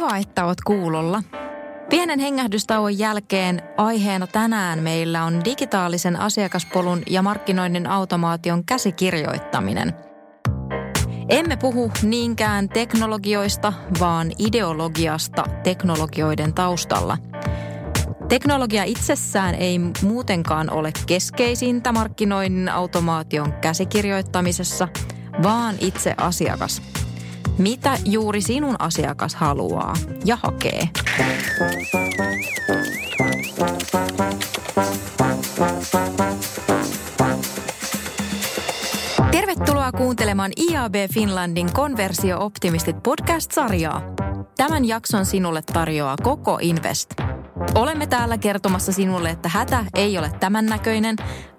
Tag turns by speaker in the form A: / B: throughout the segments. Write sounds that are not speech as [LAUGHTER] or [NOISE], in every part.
A: Kiva, että oot kuulolla. Pienen hengähdystauon jälkeen aiheena tänään meillä on digitaalisen asiakaspolun ja markkinoinnin automaation käsikirjoittaminen. Emme puhu niinkään teknologioista, vaan ideologiasta teknologioiden taustalla. Teknologia itsessään ei muutenkaan ole keskeisintä markkinoinnin automaation käsikirjoittamisessa, vaan itse asiakas – mitä juuri sinun asiakas haluaa ja hakee. Tervetuloa kuuntelemaan IAB Finlandin Konversio-optimistit podcast-sarjaa. Tämän jakson sinulle tarjoaa Koko Invest – Olemme täällä kertomassa sinulle, että hätä ei ole tämän näköinen,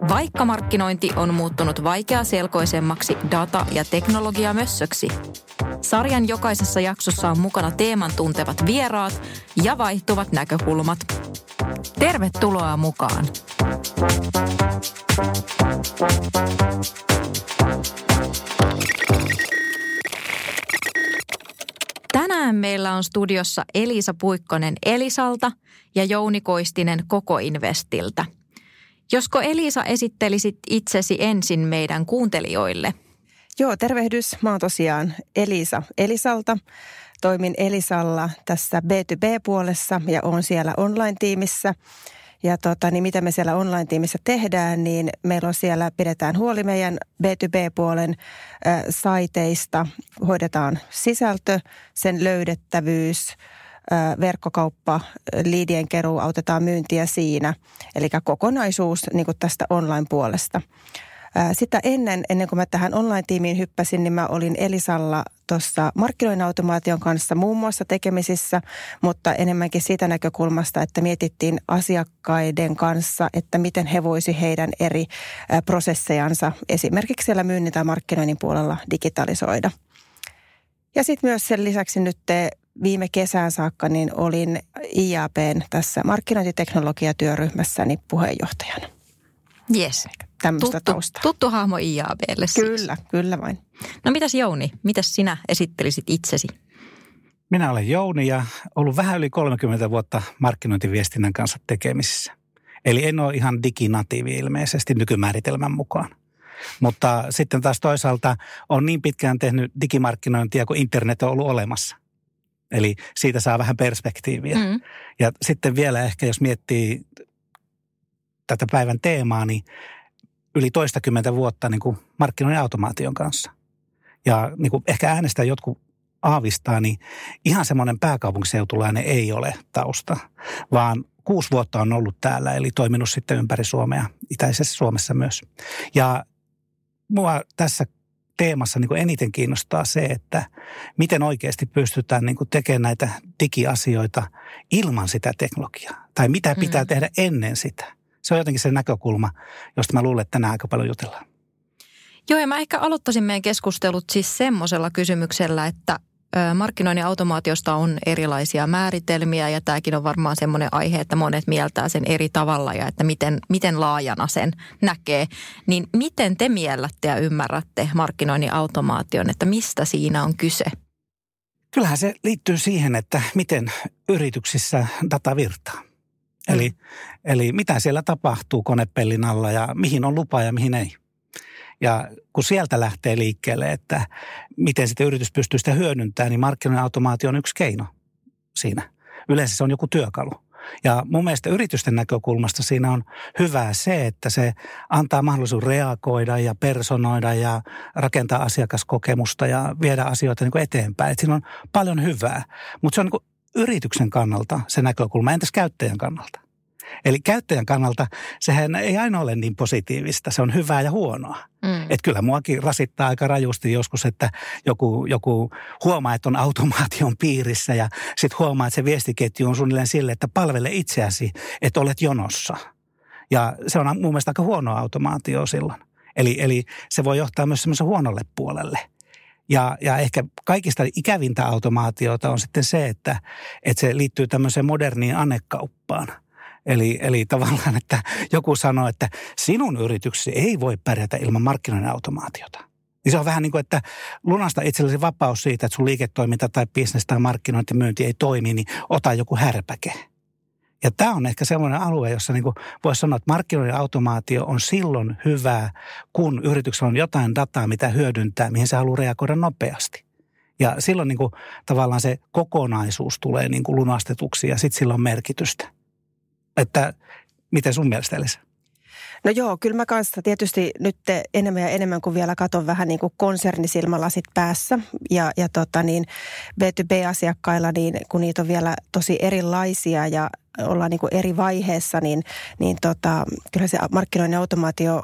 A: vaikka markkinointi on muuttunut vaikeaselkoisemmaksi data- ja teknologiamössöksi. Sarjan jokaisessa jaksossa on mukana teeman tuntevat vieraat ja vaihtuvat näkökulmat. Tervetuloa mukaan! Tänään meillä on studiossa Elisa Puikkonen Elisalta ja Jouni Koistinen Koko Investiltä. Josko Elisa esittelisit itsesi ensin meidän kuuntelijoille?
B: Joo, tervehdys. Mä oon tosiaan Elisa Elisalta. Toimin Elisalla tässä B2B-puolessa ja on siellä online-tiimissä – ja tota, niin mitä me siellä online-tiimissä tehdään, niin meillä on siellä, pidetään huoli meidän B2B-puolen äh, saiteista, hoidetaan sisältö, sen löydettävyys, äh, verkkokauppa, liidien keruu, autetaan myyntiä siinä. Eli kokonaisuus niin tästä online-puolesta. Sitä ennen, ennen kuin mä tähän online-tiimiin hyppäsin, niin mä olin Elisalla tuossa markkinoinnin automaation kanssa muun muassa tekemisissä, mutta enemmänkin siitä näkökulmasta, että mietittiin asiakkaiden kanssa, että miten he voisi heidän eri prosessejansa esimerkiksi siellä myynnin tai markkinoinnin puolella digitalisoida. Ja sitten myös sen lisäksi nyt viime kesään saakka niin olin IAPn tässä markkinointiteknologiatyöryhmässäni puheenjohtajana.
A: Yes.
B: Tämmöistä
A: tuttu,
B: taustaa.
A: Tuttu hahmo IABlle siis.
B: Kyllä, kyllä vain.
A: No mitäs Jouni, mitäs sinä esittelisit itsesi?
C: Minä olen Jouni ja ollut vähän yli 30 vuotta markkinointiviestinnän kanssa tekemisissä. Eli en ole ihan diginatiivi ilmeisesti nykymääritelmän mukaan. Mutta sitten taas toisaalta on niin pitkään tehnyt digimarkkinointia, kun internet on ollut olemassa. Eli siitä saa vähän perspektiiviä. Mm. Ja sitten vielä ehkä, jos miettii tätä päivän teemaa, niin yli toistakymmentä vuotta niin kuin markkinoiden automaation kanssa. Ja niin kuin ehkä äänestää jotkut aavistaa, niin ihan semmoinen pääkaupunkiseutulainen ei ole tausta, vaan kuusi vuotta on ollut täällä, eli toiminut sitten ympäri Suomea, itäisessä Suomessa myös. Ja mua tässä teemassa niin kuin eniten kiinnostaa se, että miten oikeasti pystytään niin kuin tekemään näitä digiasioita ilman sitä teknologiaa. Tai mitä pitää mm. tehdä ennen sitä se on jotenkin se näkökulma, josta mä luulen, että tänään aika paljon jutellaan.
A: Joo, ja mä ehkä aloittaisin meidän keskustelut siis semmoisella kysymyksellä, että markkinoinnin automaatiosta on erilaisia määritelmiä ja tämäkin on varmaan semmoinen aihe, että monet mieltää sen eri tavalla ja että miten, miten laajana sen näkee. Niin miten te miellätte ja ymmärrätte markkinoinnin automaation, että mistä siinä on kyse?
C: Kyllähän se liittyy siihen, että miten yrityksissä data virtaa. Eli, eli mitä siellä tapahtuu konepellin alla ja mihin on lupa ja mihin ei. Ja kun sieltä lähtee liikkeelle, että miten sitten yritys pystyy sitä hyödyntämään, niin markkinoiden automaatio on yksi keino siinä. Yleensä se on joku työkalu. Ja mun mielestä yritysten näkökulmasta siinä on hyvää se, että se antaa mahdollisuuden reagoida ja personoida ja rakentaa asiakaskokemusta ja viedä asioita niin kuin eteenpäin. Et siinä on paljon hyvää, mutta se on niin kuin yrityksen kannalta se näkökulma, entäs käyttäjän kannalta? Eli käyttäjän kannalta sehän ei aina ole niin positiivista, se on hyvää ja huonoa. Mm. Että kyllä muakin rasittaa aika rajusti joskus, että joku, joku huomaa, että on automaation piirissä ja sitten huomaa, että se viestiketju on suunnilleen sille, että palvele itseäsi, että olet jonossa. Ja se on mun mielestä aika huono automaatio silloin. Eli, eli se voi johtaa myös semmoisen huonolle puolelle. Ja, ja ehkä kaikista ikävintä automaatiota on sitten se, että, että se liittyy tämmöiseen moderniin anekauppaan. Eli, eli tavallaan, että joku sanoo, että sinun yrityksesi ei voi pärjätä ilman markkinoiden automaatiota. Niin se on vähän niin kuin, että lunasta itsellesi vapaus siitä, että sun liiketoiminta tai bisnes tai markkinointimyynti ei toimi, niin ota joku härpäke – ja tämä on ehkä semmoinen alue, jossa niin voisi sanoa, että markkinoiden automaatio on silloin hyvää, kun yrityksellä on jotain dataa, mitä hyödyntää, mihin se haluaa reagoida nopeasti. Ja silloin niin kuin, tavallaan se kokonaisuus tulee niin kuin lunastetuksi ja sitten sillä on merkitystä. Että miten sun mielestä Elisa?
B: No joo, kyllä mä kanssa tietysti nyt enemmän ja enemmän kuin vielä katon vähän niin kuin konsernisilmälasit päässä. Ja, ja tota niin, B2B-asiakkailla, niin kun niitä on vielä tosi erilaisia ja ollaan niin kuin eri vaiheessa, niin, niin tota, kyllä se markkinoinnin automaatio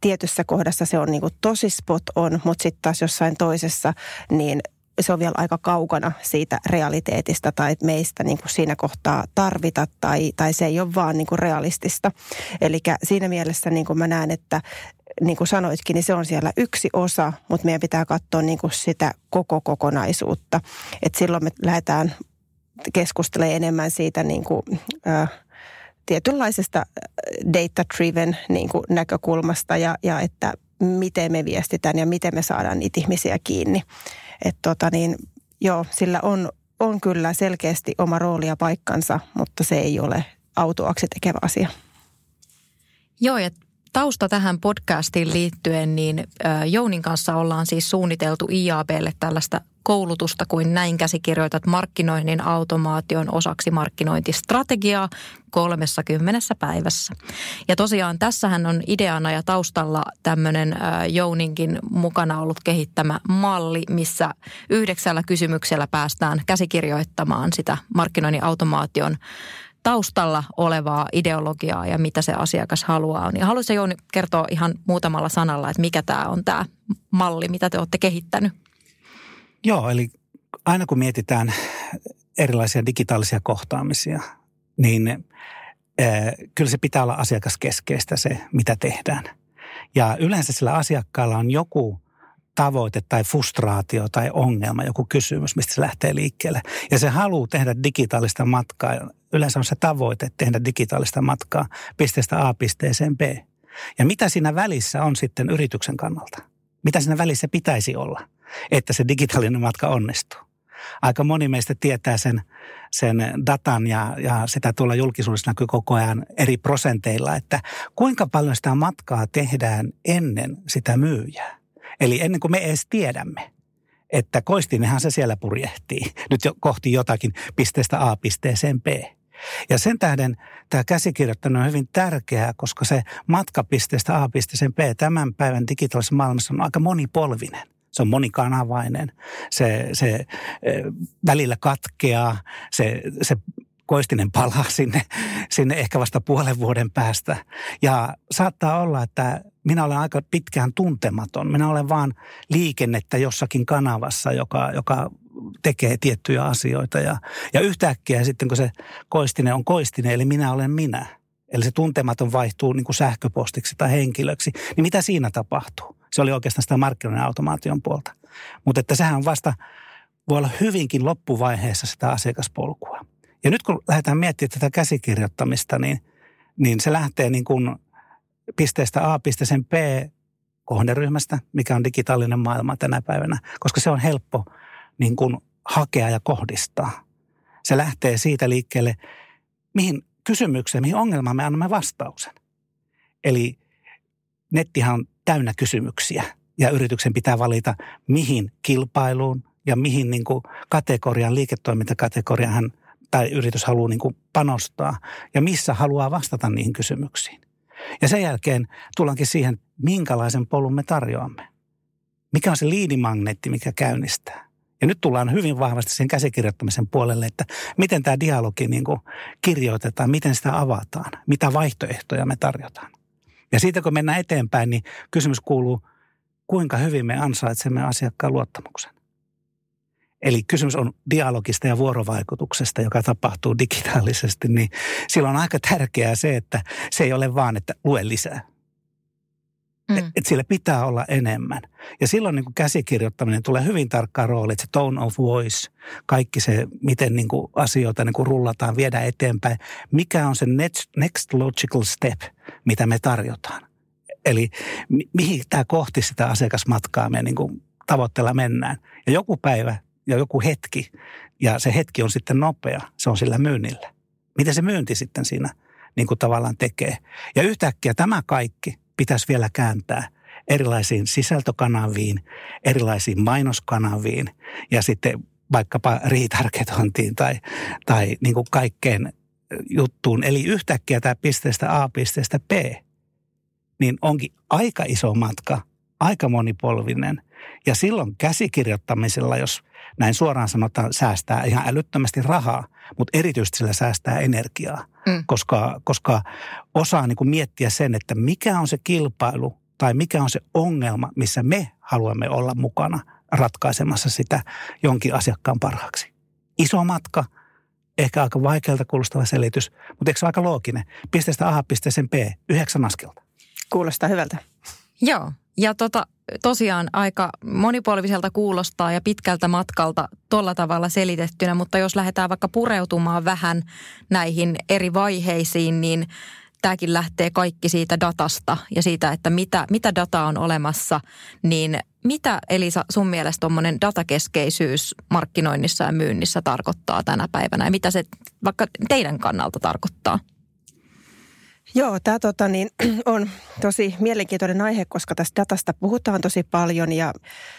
B: tietyssä kohdassa se on niin kuin tosi spot on, mutta sitten taas jossain toisessa, niin se on vielä aika kaukana siitä realiteetista tai meistä niin kuin siinä kohtaa tarvita tai, tai se ei ole vaan niin kuin realistista. Eli siinä mielessä niin kuin mä näen, että niin kuin sanoitkin, niin se on siellä yksi osa, mutta meidän pitää katsoa niin kuin sitä koko kokonaisuutta. Et silloin me lähdetään keskustelemaan enemmän siitä niin kuin, äh, tietynlaisesta data-driven niin kuin näkökulmasta ja, ja että miten me viestitään ja miten me saadaan niitä ihmisiä kiinni. Että tota niin, joo, sillä on, on kyllä selkeästi oma rooli ja paikkansa, mutta se ei ole autoaksi tekevä asia.
A: Joo, ja tausta tähän podcastiin liittyen, niin Jounin kanssa ollaan siis suunniteltu IABlle tällaista koulutusta kuin näin käsikirjoitat markkinoinnin automaation osaksi markkinointistrategiaa 30 päivässä. Ja tosiaan tässähän on ideana ja taustalla tämmöinen Jouninkin mukana ollut kehittämä malli, missä yhdeksällä kysymyksellä päästään käsikirjoittamaan sitä markkinoinnin automaation taustalla olevaa ideologiaa ja mitä se asiakas haluaa. Niin haluaisitko Jouni kertoa ihan muutamalla sanalla, että mikä tämä on tämä malli, mitä te olette kehittänyt?
C: Joo, eli aina kun mietitään erilaisia digitaalisia kohtaamisia, niin äh, kyllä se pitää olla asiakaskeskeistä se, mitä tehdään. Ja yleensä sillä asiakkaalla on joku tavoite tai frustraatio tai ongelma, joku kysymys, mistä se lähtee liikkeelle. Ja se haluaa tehdä digitaalista matkaa. Yleensä on se tavoite tehdä digitaalista matkaa pisteestä A pisteeseen B. Ja mitä siinä välissä on sitten yrityksen kannalta? Mitä siinä välissä pitäisi olla, että se digitaalinen matka onnistuu? Aika moni meistä tietää sen, sen datan ja, ja sitä tuolla julkisuudessa näkyy koko ajan eri prosenteilla, että kuinka paljon sitä matkaa tehdään ennen sitä myyjää. Eli ennen kuin me edes tiedämme, että koistinenhan se siellä purjehtii nyt jo kohti jotakin pisteestä A pisteeseen B. Ja sen tähden tämä käsikirjoittaminen on hyvin tärkeää, koska se matka pisteestä A pisteeseen B tämän päivän digitaalisessa maailmassa on aika monipolvinen. Se on monikanavainen, se, se välillä katkeaa, se, se koistinen palaa sinne, sinne ehkä vasta puolen vuoden päästä. Ja saattaa olla, että minä olen aika pitkään tuntematon. Minä olen vaan liikennettä jossakin kanavassa, joka, joka tekee tiettyjä asioita. Ja, ja yhtäkkiä sitten, kun se koistinen on koistinen, eli minä olen minä, eli se tuntematon vaihtuu niin kuin sähköpostiksi tai henkilöksi, niin mitä siinä tapahtuu? Se oli oikeastaan sitä markkinoiden automaation puolta. Mutta että sehän on vasta, voi olla hyvinkin loppuvaiheessa sitä asiakaspolkua. Ja nyt kun lähdetään miettimään tätä käsikirjoittamista, niin, niin se lähtee niin kuin pisteestä A pisteeseen B kohderyhmästä, mikä on digitaalinen maailma tänä päivänä, koska se on helppo niin kuin hakea ja kohdistaa. Se lähtee siitä liikkeelle, mihin kysymykseen, mihin ongelmaan me annamme vastauksen. Eli nettihan on täynnä kysymyksiä ja yrityksen pitää valita, mihin kilpailuun ja mihin niin kuin kategorian, liiketoimintakategorian hän tai yritys haluaa niin kuin panostaa ja missä haluaa vastata niihin kysymyksiin. Ja sen jälkeen tullaankin siihen, minkälaisen polun me tarjoamme. Mikä on se liidimagneetti, mikä käynnistää. Ja nyt tullaan hyvin vahvasti sen käsikirjoittamisen puolelle, että miten tämä dialogi niin kuin kirjoitetaan, miten sitä avataan, mitä vaihtoehtoja me tarjotaan. Ja siitä kun mennään eteenpäin, niin kysymys kuuluu, kuinka hyvin me ansaitsemme asiakkaan luottamuksen. Eli kysymys on dialogista ja vuorovaikutuksesta, joka tapahtuu digitaalisesti, niin silloin on aika tärkeää se, että se ei ole vaan, että lue lisää. Mm. Että et pitää olla enemmän. Ja silloin niin kuin käsikirjoittaminen tulee hyvin tarkkaan rooli, että se tone of voice, kaikki se, miten niin kuin asioita niin kuin rullataan, viedä eteenpäin. Mikä on se next, next logical step, mitä me tarjotaan. Eli mi- mihin tämä kohti sitä asiakasmatkaa me niin kuin tavoitteella mennään. Ja joku päivä ja joku hetki, ja se hetki on sitten nopea, se on sillä myynnillä. Miten se myynti sitten siinä niin kuin tavallaan tekee. Ja yhtäkkiä tämä kaikki – pitäisi vielä kääntää erilaisiin sisältökanaviin, erilaisiin mainoskanaviin ja sitten vaikkapa retargetointiin tai, tai niin kuin kaikkeen juttuun. Eli yhtäkkiä tämä pisteestä A pisteestä B, niin onkin aika iso matka, aika monipolvinen. Ja silloin käsikirjoittamisella, jos näin suoraan sanotaan, säästää ihan älyttömästi rahaa, mutta erityisesti sillä säästää energiaa, mm. koska, koska osaa niin kuin miettiä sen, että mikä on se kilpailu tai mikä on se ongelma, missä me haluamme olla mukana ratkaisemassa sitä jonkin asiakkaan parhaaksi. Iso matka, ehkä aika vaikealta kuulostava selitys, mutta eikö se ole aika looginen? Pisteestä A pisteeseen B, yhdeksän askelta.
B: Kuulostaa hyvältä.
A: Joo, ja tota, tosiaan aika monipolviselta kuulostaa ja pitkältä matkalta tuolla tavalla selitettynä, mutta jos lähdetään vaikka pureutumaan vähän näihin eri vaiheisiin, niin tämäkin lähtee kaikki siitä datasta ja siitä, että mitä, mitä dataa on olemassa, niin mitä Elisa sun mielestä tuommoinen datakeskeisyys markkinoinnissa ja myynnissä tarkoittaa tänä päivänä ja mitä se vaikka teidän kannalta tarkoittaa?
B: Joo, tämä tota, niin, [CLEARS THROAT] on tosi mielenkiintoinen aihe, koska tästä datasta puhutaan tosi paljon ja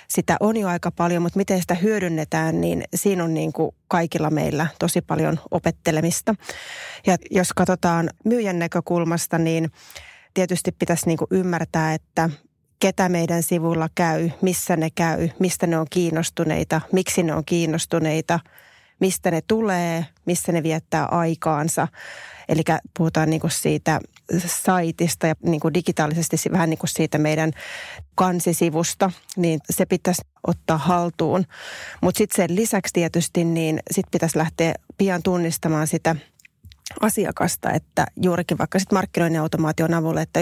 B: sitä on jo aika paljon, mutta miten sitä hyödynnetään, niin siinä on niin kuin kaikilla meillä tosi paljon opettelemista. Ja jos katsotaan myyjän näkökulmasta, niin tietysti pitäisi niin kuin ymmärtää, että ketä meidän sivuilla käy, missä ne käy, mistä ne on kiinnostuneita, miksi ne on kiinnostuneita, mistä ne tulee, missä ne viettää aikaansa. Eli puhutaan niin kuin siitä saitista ja niin kuin digitaalisesti vähän niin kuin siitä meidän kansisivusta, niin se pitäisi ottaa haltuun. Mutta sitten sen lisäksi tietysti, niin sitten pitäisi lähteä pian tunnistamaan sitä – asiakasta, että juurikin vaikka sitten markkinoinnin automaation avulla, että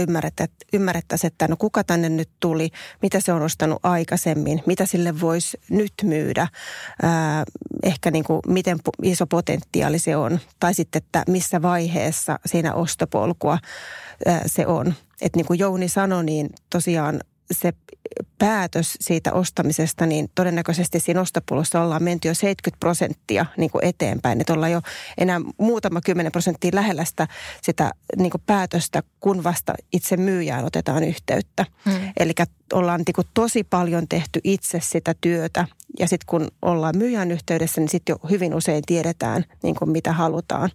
B: ymmärrettäisiin, että no kuka tänne nyt tuli, mitä se on ostanut aikaisemmin, mitä sille voisi nyt myydä, ää, ehkä niin kuin miten iso potentiaali se on, tai sitten, että missä vaiheessa siinä ostopolkua ää, se on. Että niin kuin Jouni sanoi, niin tosiaan se päätös siitä ostamisesta, niin todennäköisesti siinä ostopulussa ollaan menty jo 70 prosenttia niin kuin eteenpäin. Että ollaan jo enää muutama kymmenen prosenttia lähellä sitä, sitä niin kuin päätöstä, kun vasta itse myyjään otetaan yhteyttä. Hmm. Eli ollaan niin kuin tosi paljon tehty itse sitä työtä. Ja sitten kun ollaan myyjän yhteydessä, niin sitten jo hyvin usein tiedetään, niin kuin mitä halutaan.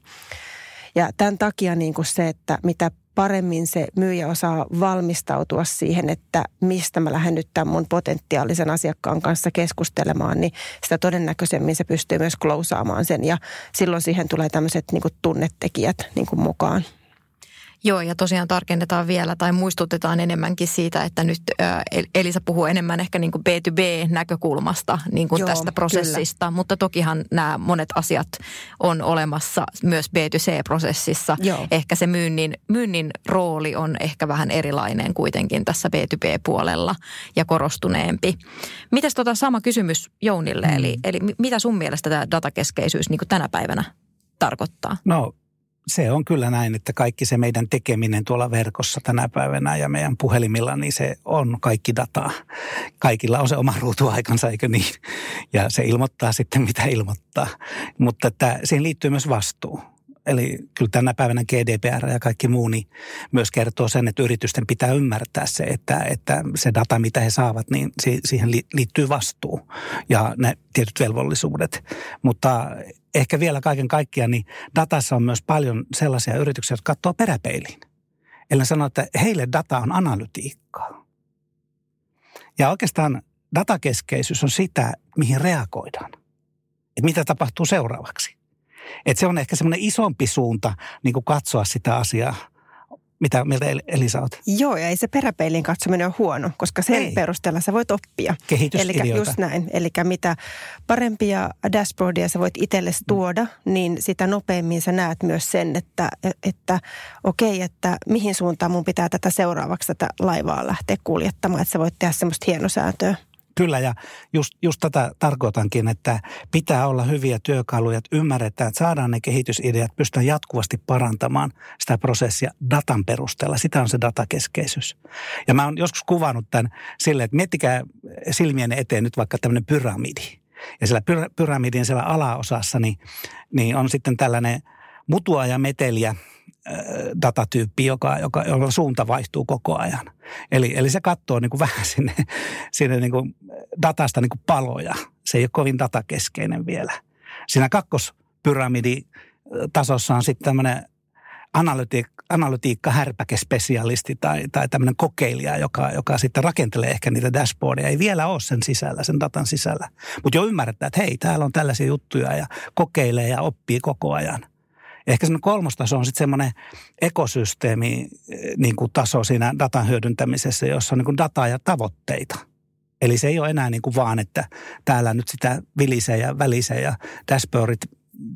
B: Ja tämän takia niin kuin se, että mitä paremmin se myyjä osaa valmistautua siihen, että mistä mä lähden nyt tämän mun potentiaalisen asiakkaan kanssa keskustelemaan, niin sitä todennäköisemmin se pystyy myös klousaamaan sen ja silloin siihen tulee tämmöiset niin tunnetekijät niin mukaan.
A: Joo, ja tosiaan tarkennetaan vielä tai muistutetaan enemmänkin siitä, että nyt Elisa puhuu enemmän ehkä niin kuin B2B-näkökulmasta niin kuin Joo, tästä prosessista, kyllä. mutta tokihan nämä monet asiat on olemassa myös B2C-prosessissa. Joo. Ehkä se myynnin, myynnin rooli on ehkä vähän erilainen kuitenkin tässä B2B-puolella ja korostuneempi. Mites tota sama kysymys Jounille, mm. eli, eli mitä sun mielestä tämä datakeskeisyys niin kuin tänä päivänä tarkoittaa?
C: No se on kyllä näin, että kaikki se meidän tekeminen tuolla verkossa tänä päivänä ja meidän puhelimilla, niin se on kaikki dataa. Kaikilla on se oma ruutuaikansa, eikö niin? Ja se ilmoittaa sitten, mitä ilmoittaa. Mutta että siihen liittyy myös vastuu. Eli kyllä tänä päivänä GDPR ja kaikki muu niin myös kertoo sen, että yritysten pitää ymmärtää se, että, että se data, mitä he saavat, niin siihen liittyy vastuu ja ne tietyt velvollisuudet. Mutta ehkä vielä kaiken kaikkiaan, niin datassa on myös paljon sellaisia yrityksiä, jotka katsoo peräpeiliin. Eli sanoo, että heille data on analytiikkaa. Ja oikeastaan datakeskeisyys on sitä, mihin reagoidaan. Että mitä tapahtuu seuraavaksi. Että se on ehkä semmoinen isompi suunta niin kuin katsoa sitä asiaa mitä mieltä Elisa olet?
B: Joo, ja ei se peräpeilin katsominen ole huono, koska sen ei. perusteella sä voit oppia.
C: Eli
B: just näin. Eli mitä parempia dashboardia sä voit itsellesi mm. tuoda, niin sitä nopeammin sä näet myös sen, että, että okei, okay, että mihin suuntaan mun pitää tätä seuraavaksi tätä laivaa lähteä kuljettamaan, että sä voit tehdä semmoista hienosääntöä.
C: Kyllä ja just, just tätä tarkoitankin, että pitää olla hyviä työkaluja, että ymmärretään, että saadaan ne kehitysideat, pystytään jatkuvasti parantamaan sitä prosessia datan perusteella. Sitä on se datakeskeisyys. Ja mä oon joskus kuvannut tämän silleen, että miettikää silmien eteen nyt vaikka tämmöinen pyramidi. Ja siellä pyramidin siellä alaosassa niin, niin on sitten tällainen mutua ja meteliä datatyyppi, joka, joka, joka suunta vaihtuu koko ajan. Eli, eli se katsoo niin kuin vähän sinne, sinne niin kuin datasta niin kuin paloja. Se ei ole kovin datakeskeinen vielä. Siinä kakkospyramidi tasossa on sitten tämmöinen analytiikka, härpäkespesialisti tai, tai tämmöinen kokeilija, joka, joka sitten rakentelee ehkä niitä dashboardia. Ei vielä ole sen sisällä, sen datan sisällä. Mutta jo ymmärretään, että hei, täällä on tällaisia juttuja ja kokeilee ja oppii koko ajan. Ehkä semmoinen kolmostaso on sitten semmoinen ekosysteemi eh, niin kuin taso siinä datan hyödyntämisessä, jossa on niin kuin dataa ja tavoitteita. Eli se ei ole enää niin kuin vaan, että täällä nyt sitä vilisee ja välisee ja dashboardit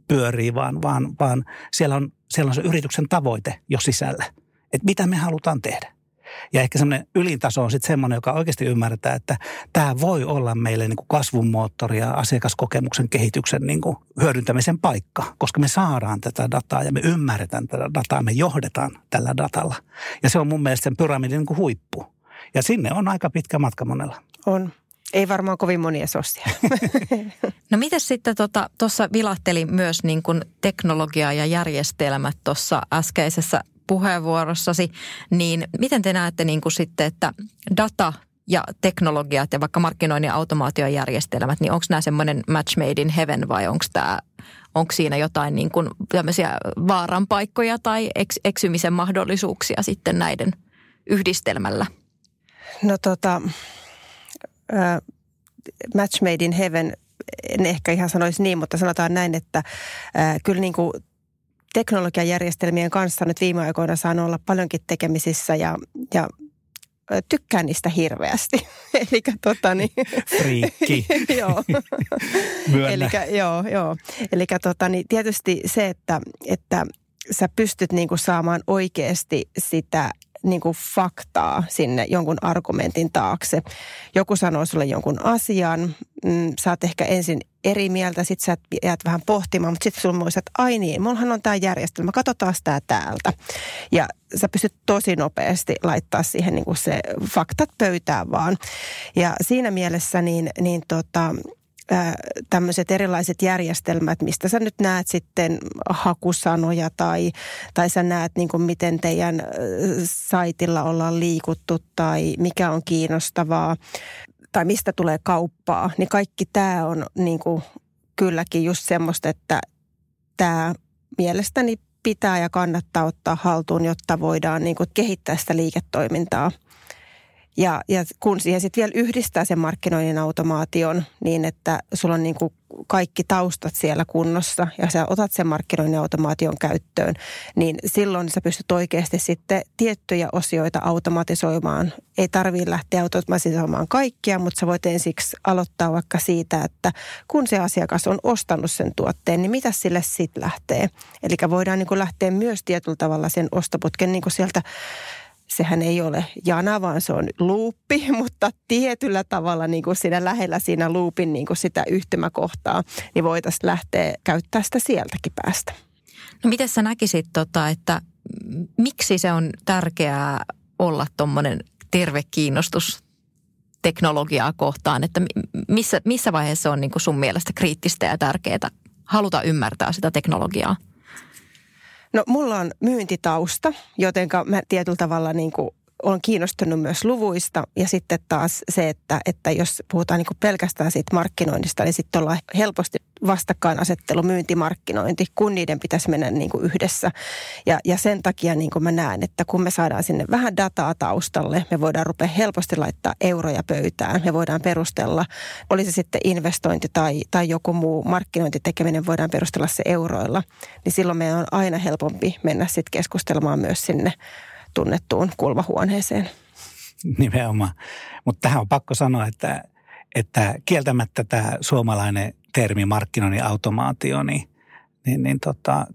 C: pyörii, vaan, vaan, vaan siellä, on, siellä on se yrityksen tavoite jo sisällä. Että mitä me halutaan tehdä. Ja ehkä semmoinen ylintaso on sitten semmoinen, joka oikeasti ymmärtää, että tämä voi olla meille niin kuin kasvun moottori ja asiakaskokemuksen kehityksen niin kuin hyödyntämisen paikka, koska me saadaan tätä dataa ja me ymmärretään tätä dataa, me johdetaan tällä datalla. Ja se on mun mielestä sen pyramidin niin kuin huippu. Ja sinne on aika pitkä matka monella.
B: On. Ei varmaan kovin monia sosia. [LAUGHS]
A: no miten sitten tuossa tota, vilahteli myös niin kuin teknologia ja järjestelmät tuossa äskeisessä puheenvuorossasi, niin miten te näette niin kuin sitten, että data ja teknologiat ja vaikka markkinoinnin automaatiojärjestelmät, niin onko nämä semmoinen match made in heaven vai onko tämä onko siinä jotain niin kuin tämmöisiä vaaranpaikkoja tai eks, eksymisen mahdollisuuksia sitten näiden yhdistelmällä?
B: No tota, äh, match made in heaven, en ehkä ihan sanoisi niin, mutta sanotaan näin, että äh, kyllä niin kuin teknologiajärjestelmien kanssa nyt viime aikoina saanut olla paljonkin tekemisissä ja, ja tykkään niistä hirveästi. [LAUGHS] Eli tota niin.
C: Friikki. [LAUGHS]
B: joo. [LAUGHS] Elikkä, joo, joo. Eli tota niin, tietysti se, että, että sä pystyt niinku saamaan oikeasti sitä niin kuin faktaa sinne jonkun argumentin taakse. Joku sanoo sulle jonkun asian, mm, sä oot ehkä ensin eri mieltä, sit sä jäät vähän pohtimaan, mutta sitten sulla muistat, että ai niin, mullahan on tämä järjestelmä, katsotaan tämä täältä. Ja sä pystyt tosi nopeasti laittaa siihen niin kuin se faktat pöytään vaan. Ja siinä mielessä niin, niin tota, tämmöiset erilaiset järjestelmät, mistä sä nyt näet sitten hakusanoja tai, tai sä näet niin kuin miten teidän saitilla ollaan liikuttu tai mikä on kiinnostavaa tai mistä tulee kauppaa, niin kaikki tämä on niin kuin kylläkin just semmoista, että tämä mielestäni pitää ja kannattaa ottaa haltuun, jotta voidaan niin kuin kehittää sitä liiketoimintaa – ja, ja kun siihen sitten vielä yhdistää sen markkinoinnin automaation niin, että sulla on niin kuin kaikki taustat siellä kunnossa ja sä otat sen markkinoinnin automaation käyttöön, niin silloin sä pystyt oikeasti sitten tiettyjä osioita automatisoimaan. Ei tarvitse lähteä automatisoimaan kaikkia, mutta sä voit ensiksi aloittaa vaikka siitä, että kun se asiakas on ostanut sen tuotteen, niin mitä sille sitten lähtee. Eli voidaan niin kuin lähteä myös tietyllä tavalla sen ostoputken niin kuin sieltä sehän ei ole jana, vaan se on luuppi, [LAUGHS] mutta tietyllä tavalla niin kuin siinä lähellä siinä luupin niin kuin sitä yhtymäkohtaa, niin voitaisiin lähteä käyttää sitä sieltäkin päästä.
A: No miten sä näkisit, tota, että miksi se on tärkeää olla tuommoinen terve kiinnostus teknologiaa kohtaan, että missä, missä vaiheessa on niin kuin sun mielestä kriittistä ja tärkeää haluta ymmärtää sitä teknologiaa?
B: No mulla on myyntitausta, joten mä tietyllä tavalla niin kuin olen kiinnostunut myös luvuista ja sitten taas se, että, että jos puhutaan niin pelkästään siitä markkinoinnista, niin sitten ollaan helposti vastakkainasettelu, myyntimarkkinointi, kun niiden pitäisi mennä niin kuin yhdessä. Ja, ja sen takia niin kuin mä näen, että kun me saadaan sinne vähän dataa taustalle, me voidaan rupea helposti laittaa euroja pöytään. Me voidaan perustella, oli se sitten investointi tai, tai joku muu markkinointitekeminen, voidaan perustella se euroilla. Niin silloin meidän on aina helpompi mennä sitten keskustelemaan myös sinne tunnettuun kulmahuoneeseen.
C: Nimenomaan. Mutta tähän on pakko sanoa, että, että kieltämättä tämä suomalainen termi markkinoinnin automaatio, niin, niin, niin tota,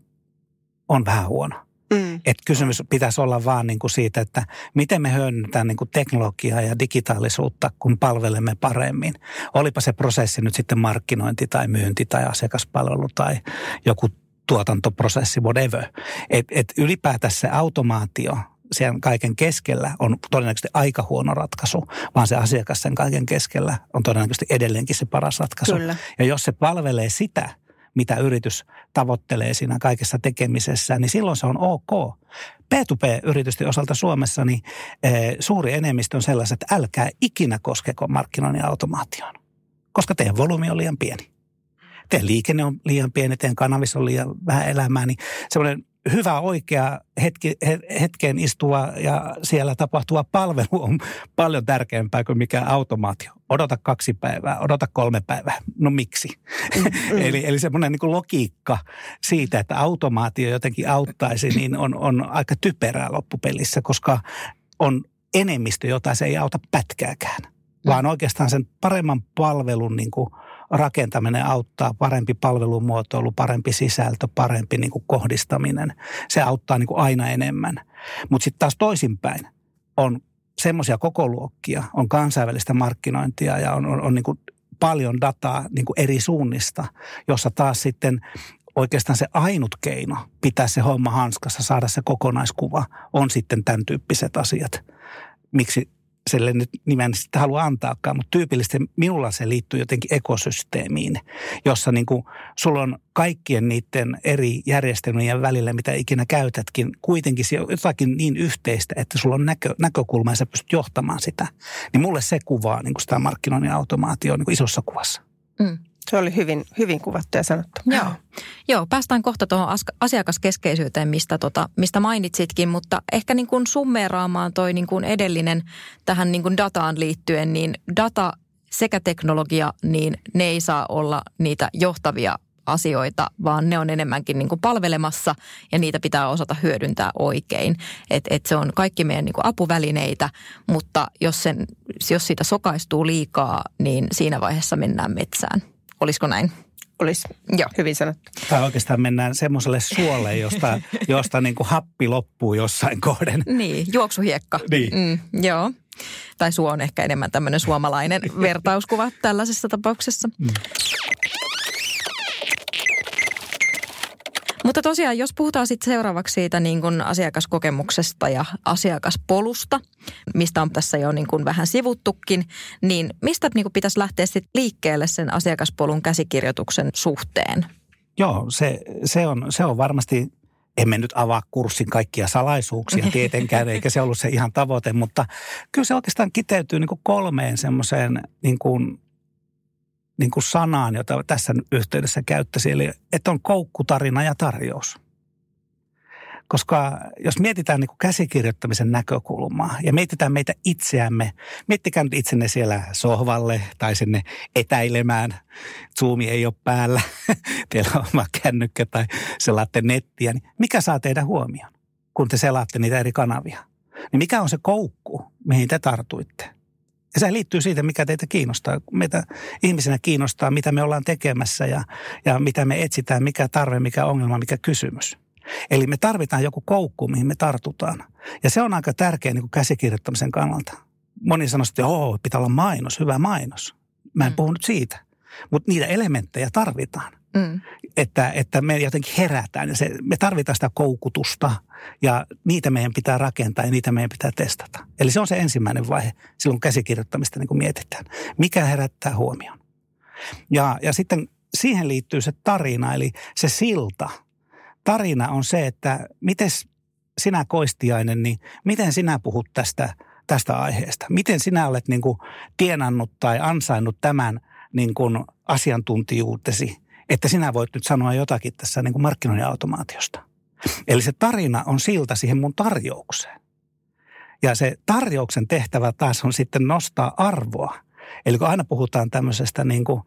C: on vähän huono. Mm. Että kysymys pitäisi olla vaan niin kuin siitä, että miten me hyödynnetään niin kuin teknologiaa ja digitaalisuutta, kun palvelemme paremmin. Olipa se prosessi nyt sitten markkinointi tai myynti tai asiakaspalvelu tai joku tuotantoprosessi, whatever. Et, et ylipäätään se automaatio sen kaiken keskellä on todennäköisesti aika huono ratkaisu, vaan se asiakas sen kaiken keskellä on todennäköisesti edelleenkin se paras ratkaisu. Kyllä. Ja jos se palvelee sitä, mitä yritys tavoittelee siinä kaikessa tekemisessä, niin silloin se on ok. P2P-yritysten osalta Suomessa niin e, suuri enemmistö on sellaiset, että älkää ikinä koskeko markkinoinnin automaatioon, koska teidän volyymi on liian pieni. Teidän liikenne on liian pieni, teidän kanavissa on liian vähän elämää, niin semmoinen hyvä oikea hetki, hetken istua ja siellä tapahtuva palvelu on paljon tärkeämpää kuin mikä automaatio. Odota kaksi päivää, odota kolme päivää. No miksi? Mm, [LAUGHS] mm. eli, eli semmoinen niin logiikka siitä, että automaatio jotenkin auttaisi, niin on, on aika typerää loppupelissä, koska on enemmistö, jota se ei auta pätkääkään. Vaan oikeastaan sen paremman palvelun niin kuin – rakentaminen auttaa, parempi palvelumuotoilu, parempi sisältö, parempi niin kuin kohdistaminen. Se auttaa niin kuin aina enemmän. Mutta sitten taas toisinpäin on semmoisia kokoluokkia, on kansainvälistä markkinointia ja on, on, on niin kuin paljon dataa niin kuin eri suunnista, jossa taas sitten oikeastaan se ainut keino pitää se homma hanskassa, saada se kokonaiskuva, on sitten tämän tyyppiset asiat. Miksi sille nyt nimen sitä halua antaakaan, mutta tyypillisesti minulla se liittyy jotenkin ekosysteemiin, jossa niin kuin sulla on kaikkien niiden eri järjestelmien välillä, mitä ikinä käytätkin, kuitenkin jotakin niin yhteistä, että sulla on näkö, näkökulma ja sä pystyt johtamaan sitä. Niin mulle se kuvaa niin kuin sitä markkinoinnin automaatio niin kuin isossa kuvassa. Mm.
B: Se oli hyvin, hyvin kuvattu ja sanottu.
A: Joo. Joo, päästään kohta tuohon asiakaskeskeisyyteen, mistä, tota, mistä mainitsitkin, mutta ehkä niin kuin summeeraamaan toi niin kuin edellinen tähän niin kuin dataan liittyen, niin data sekä teknologia, niin ne ei saa olla niitä johtavia asioita, vaan ne on enemmänkin niin kuin palvelemassa ja niitä pitää osata hyödyntää oikein. Et, et se on kaikki meidän niin kuin apuvälineitä, mutta jos, sen, jos siitä sokaistuu liikaa, niin siinä vaiheessa mennään metsään. Olisiko näin?
B: Olisi Joo. hyvin sanottu.
C: Tai oikeastaan mennään semmoiselle suolle, josta, josta niin kuin happi loppuu jossain kohden.
A: Niin, juoksuhiekka.
C: Niin.
A: Mm, joo. Tai suo on ehkä enemmän tämmöinen suomalainen [LAUGHS] vertauskuva tällaisessa tapauksessa. Mm. Mutta tosiaan, jos puhutaan sitten seuraavaksi siitä niin kuin asiakaskokemuksesta ja asiakaspolusta, mistä on tässä jo niin kuin vähän sivuttukin, niin mistä niin kuin pitäisi lähteä sitten liikkeelle sen asiakaspolun käsikirjoituksen suhteen?
C: Joo, se, se, on, se on varmasti emme nyt avaa kurssin kaikkia salaisuuksia [LAUGHS] tietenkään, eikä se ollut se ihan tavoite, mutta kyllä se oikeastaan kiteytyy niin kuin kolmeen semmoiseen niin kuin niin kuin sanaan, jota tässä yhteydessä käyttäisi, eli että on koukkutarina ja tarjous. Koska jos mietitään niin kuin käsikirjoittamisen näkökulmaa ja mietitään meitä itseämme, miettikää nyt itsenne siellä sohvalle tai sinne etäilemään. Zoomi ei ole päällä, [LAUGHS] teillä on oma kännykkä tai selaatte nettiä. Niin mikä saa teidän huomioon, kun te selaatte niitä eri kanavia? Niin mikä on se koukku, mihin te tartuitte? Ja se liittyy siitä, mikä teitä kiinnostaa. Meitä ihmisenä kiinnostaa, mitä me ollaan tekemässä ja, ja mitä me etsitään, mikä tarve, mikä ongelma, mikä kysymys. Eli me tarvitaan joku koukku, mihin me tartutaan. Ja se on aika tärkeä niin kuin käsikirjoittamisen kannalta. Moni sanoo, että joo, pitää olla mainos, hyvä mainos. Mä en mm. puhu nyt siitä. Mutta niitä elementtejä tarvitaan. Mm. Että, että me jotenkin herätään ja se, me tarvitaan sitä koukutusta ja niitä meidän pitää rakentaa ja niitä meidän pitää testata. Eli se on se ensimmäinen vaihe silloin käsikirjoittamista niin kuin mietitään. Mikä herättää huomioon? Ja, ja sitten siihen liittyy se tarina eli se silta. Tarina on se, että miten sinä koistiainen, niin miten sinä puhut tästä, tästä aiheesta? Miten sinä olet niin kuin tienannut tai ansainnut tämän niin kuin asiantuntijuutesi – että sinä voit nyt sanoa jotakin tässä niin kuin markkinoinnin automaatiosta. Eli se tarina on silta siihen mun tarjoukseen. Ja se tarjouksen tehtävä taas on sitten nostaa arvoa. Eli kun aina puhutaan tämmöisestä, niin kuin,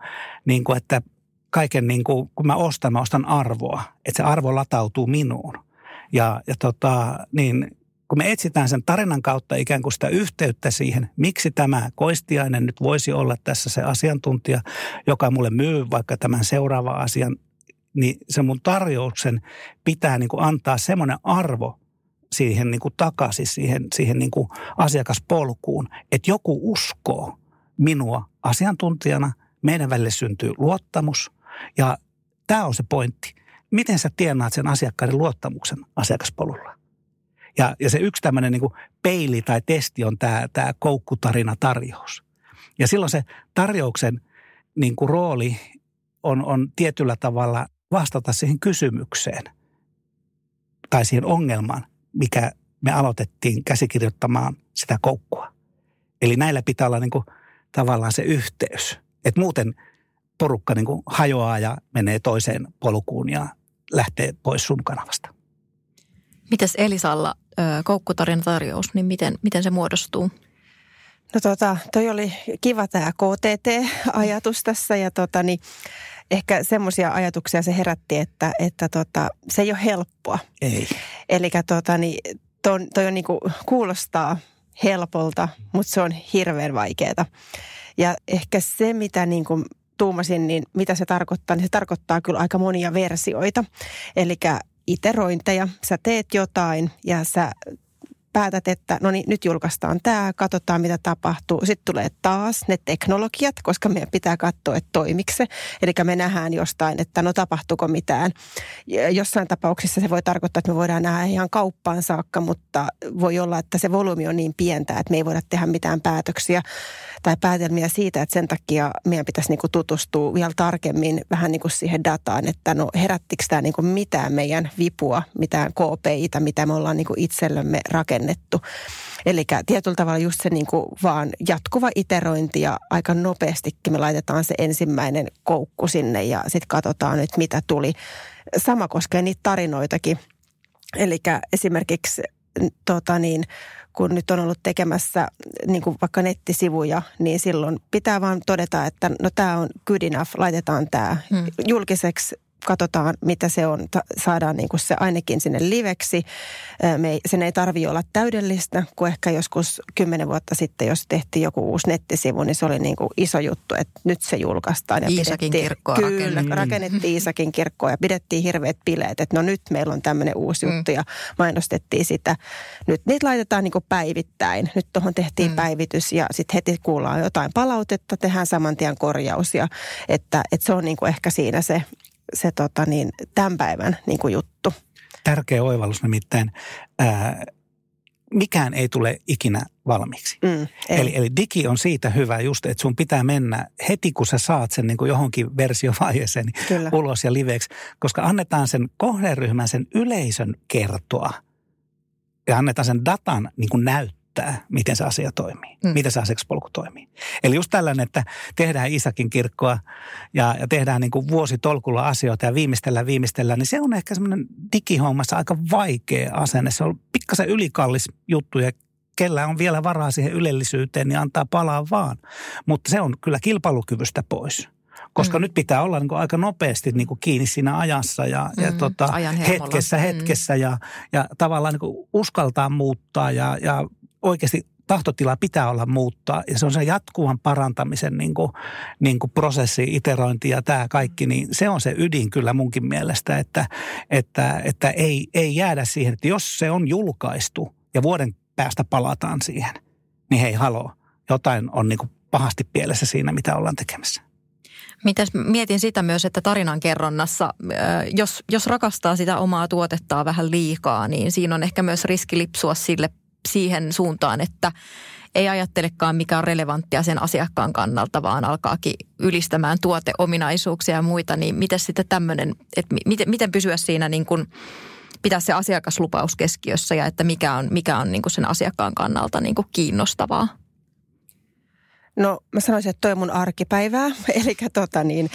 C: niin kuin että kaiken, niin kuin, kun mä ostan, mä ostan arvoa. Että se arvo latautuu minuun. Ja, ja tota, niin kun me etsitään sen tarinan kautta ikään kuin sitä yhteyttä siihen, miksi tämä Koistiainen nyt voisi olla tässä se asiantuntija, joka mulle myy vaikka tämän seuraavan asian, niin se mun tarjouksen pitää niin kuin antaa semmoinen arvo siihen niin kuin takaisin, siihen, siihen niin kuin asiakaspolkuun, että joku uskoo minua asiantuntijana, meidän välille syntyy luottamus ja tämä on se pointti. Miten sä tienaat sen asiakkaiden luottamuksen asiakaspolulla? Ja, ja se yksi tämmöinen niin peili tai testi on tämä, tämä koukkutarina tarjous. Ja silloin se tarjouksen niin kuin rooli on, on tietyllä tavalla vastata siihen kysymykseen tai siihen ongelmaan, mikä me aloitettiin käsikirjoittamaan sitä koukkua. Eli näillä pitää olla niin kuin tavallaan se yhteys. Että muuten porukka niin kuin hajoaa ja menee toiseen polkuun ja lähtee pois sun kanavasta.
A: Mites Elisalla koukkutarina tarjous, niin miten, miten se muodostuu?
B: No tota, toi oli kiva tämä KTT-ajatus tässä ja tota, niin ehkä semmoisia ajatuksia se herätti, että, että tota, se ei ole helppoa.
C: Ei.
B: Eli tota, niin, toi, toi on niinku, kuulostaa helpolta, mutta se on hirveän vaikeaa. Ja ehkä se, mitä niin kuin tuumasin, niin mitä se tarkoittaa, niin se tarkoittaa kyllä aika monia versioita. Eli iterointeja, sä teet jotain ja sä päätät, että no niin, nyt julkaistaan tämä, katsotaan mitä tapahtuu. Sitten tulee taas ne teknologiat, koska meidän pitää katsoa, että toimiko se. Eli me nähdään jostain, että no tapahtuuko mitään. Jossain tapauksissa se voi tarkoittaa, että me voidaan nähdä ihan kauppaan saakka, mutta voi olla, että se volyymi on niin pientä, että me ei voida tehdä mitään päätöksiä tai päätelmiä siitä, että sen takia meidän pitäisi niin kuin tutustua vielä tarkemmin vähän niin kuin siihen dataan, että no herättikö tämä kuin mitään meidän vipua, mitään KPItä, mitä me ollaan kuin itsellemme rakennettu. Eli tietyllä tavalla just se niin kuin vaan jatkuva iterointi ja aika nopeastikin me laitetaan se ensimmäinen koukku sinne ja sitten katsotaan nyt mitä tuli. Sama koskee niitä tarinoitakin. Eli esimerkiksi tota niin, kun nyt on ollut tekemässä niin kuin vaikka nettisivuja, niin silloin pitää vaan todeta, että no tämä on good enough, laitetaan tämä hmm. julkiseksi katsotaan, mitä se on, saadaan niin kuin se ainakin sinne liveksi. Me ei, sen ei tarvitse olla täydellistä, kun ehkä joskus kymmenen vuotta sitten, jos tehtiin joku uusi nettisivu, niin se oli niin kuin iso juttu, että nyt se julkaistaan. Ja
A: Iisakin kirkkoa
B: Kyllä, rakennettiin. rakennettiin Iisakin kirkkoa ja pidettiin hirveät bileet, että no nyt meillä on tämmöinen uusi mm. juttu ja mainostettiin sitä. Nyt niitä laitetaan niin kuin päivittäin. Nyt tuohon tehtiin mm. päivitys ja sitten heti kuullaan jotain palautetta, tehdään saman tien korjaus ja että, että se on niin kuin ehkä siinä se se tota niin, tämän päivän niin kuin juttu.
C: Tärkeä oivallus nimittäin. Ää, mikään ei tule ikinä valmiiksi. Mm, eli, eli digi on siitä hyvä just, että sun pitää mennä heti, kun sä saat sen niin kuin johonkin versiovaiheeseen niin [LAUGHS] Kyllä. ulos ja liveksi, koska annetaan sen kohderyhmän, sen yleisön kertoa ja annetaan sen datan niin kuin näyttää näyttää, miten se asia toimii, mm. miten se asiakaspolku toimii. Eli just tällainen, että tehdään Isakin kirkkoa ja, ja tehdään niin kuin vuositolkulla asioita ja viimeistellään, viimeistellään, niin se on ehkä semmoinen digihommassa aika vaikea asenne. Se on pikkasen ylikallis juttu ja kellä on vielä varaa siihen ylellisyyteen, niin antaa palaa vaan. Mutta se on kyllä kilpailukyvystä pois koska mm. nyt pitää olla niin kuin aika nopeasti niin kuin kiinni siinä ajassa ja, mm. ja tota, hetkessä, mm. hetkessä ja, ja tavallaan niin kuin uskaltaa muuttaa ja, ja oikeasti tahtotila pitää olla muuttaa ja se on se jatkuvan parantamisen niin kuin, niin kuin prosessi, iterointi ja tämä kaikki, niin se on se ydin kyllä munkin mielestä, että, että, että ei, ei jäädä siihen, että jos se on julkaistu ja vuoden päästä palataan siihen, niin hei haloo, jotain on niin kuin pahasti pielessä siinä, mitä ollaan tekemässä.
A: Mitäs mietin sitä myös, että tarinan kerronnassa, jos, jos rakastaa sitä omaa tuotettaa vähän liikaa, niin siinä on ehkä myös riski lipsua sille siihen suuntaan, että ei ajattelekaan mikä on relevanttia sen asiakkaan kannalta, vaan alkaakin ylistämään tuoteominaisuuksia ja muita, niin miten sitten tämmöinen, että miten, miten pysyä siinä niin kuin, pitää se asiakaslupaus keskiössä ja että mikä on, mikä on niin kuin sen asiakkaan kannalta niin kuin kiinnostavaa?
B: No mä sanoisin, että toi on mun arkipäivää, [LAUGHS] eli tota niin,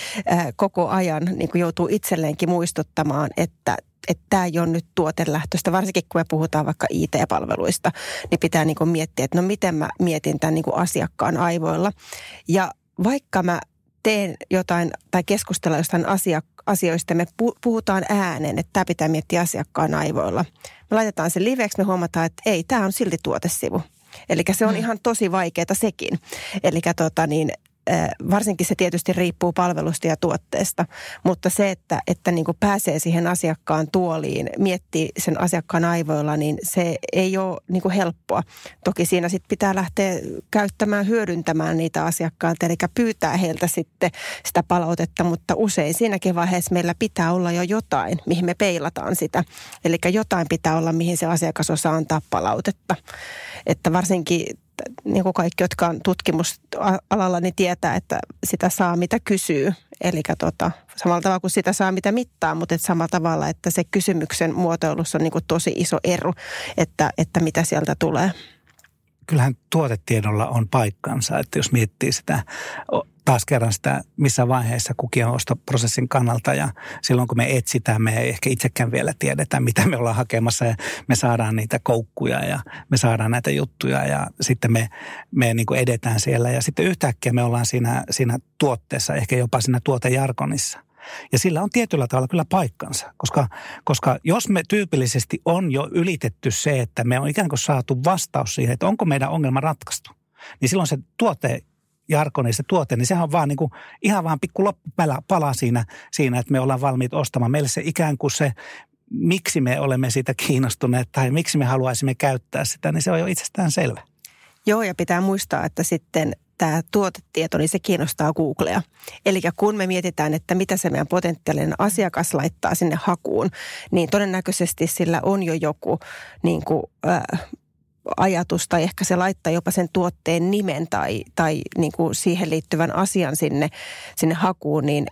B: koko ajan niin kuin joutuu itselleenkin muistuttamaan, että että tämä ei ole nyt tuotelähtöistä, varsinkin kun me puhutaan vaikka IT-palveluista, niin pitää niin kuin miettiä, että no miten mä mietin tämän niin kuin asiakkaan aivoilla. Ja vaikka mä teen jotain tai keskustella jostain asia, asioista, me puhutaan äänen, että tämä pitää miettiä asiakkaan aivoilla. Me laitetaan se liveksi, me huomataan, että ei, tämä on silti tuotesivu. Eli se on mm. ihan tosi vaikeaa sekin. Eli tota niin, varsinkin se tietysti riippuu palvelusta ja tuotteesta, mutta se, että, että niin kuin pääsee siihen asiakkaan tuoliin, miettii sen asiakkaan aivoilla, niin se ei ole niin kuin helppoa. Toki siinä sitten pitää lähteä käyttämään, hyödyntämään niitä asiakkailta, eli pyytää heiltä sitten sitä palautetta, mutta usein siinäkin vaiheessa meillä pitää olla jo jotain, mihin me peilataan sitä. Eli jotain pitää olla, mihin se asiakas osaa antaa palautetta. Että varsinkin niin kuin kaikki, jotka on tutkimusalalla, niin tietää, että sitä saa mitä kysyy. Eli tota, samalla tavalla kuin sitä saa mitä mittaa, mutta et samalla tavalla, että se kysymyksen muotoilussa on niin kuin tosi iso ero, että, että mitä sieltä tulee
C: kyllähän tuotetiedolla on paikkansa, että jos miettii sitä taas kerran sitä missä vaiheessa kukin on ostoprosessin kannalta ja silloin kun me etsitään, me ei ehkä itsekään vielä tiedetä, mitä me ollaan hakemassa ja me saadaan niitä koukkuja ja me saadaan näitä juttuja ja sitten me, me niin kuin edetään siellä ja sitten yhtäkkiä me ollaan siinä, siinä tuotteessa, ehkä jopa siinä tuotejarkonissa. Ja sillä on tietyllä tavalla kyllä paikkansa, koska, koska jos me tyypillisesti on jo ylitetty se, että me on ikään kuin saatu vastaus siihen, että onko meidän ongelma ratkaistu, niin silloin se tuote jarkoni, se tuote, niin sehän on vaan niin kuin, ihan vaan pikku loppupala siinä, siinä, että me ollaan valmiit ostamaan. Meille se ikään kuin se, miksi me olemme siitä kiinnostuneet tai miksi me haluaisimme käyttää sitä, niin se on jo itsestään selvä.
B: Joo, ja pitää muistaa, että sitten tämä tuotetieto, niin se kiinnostaa Googlea. Eli kun me mietitään, että mitä se meidän potentiaalinen asiakas laittaa sinne hakuun, niin todennäköisesti sillä on jo joku niin kuin, äh, ajatus tai ehkä se laittaa jopa sen tuotteen nimen tai, tai niin kuin siihen liittyvän asian sinne, sinne hakuun, niin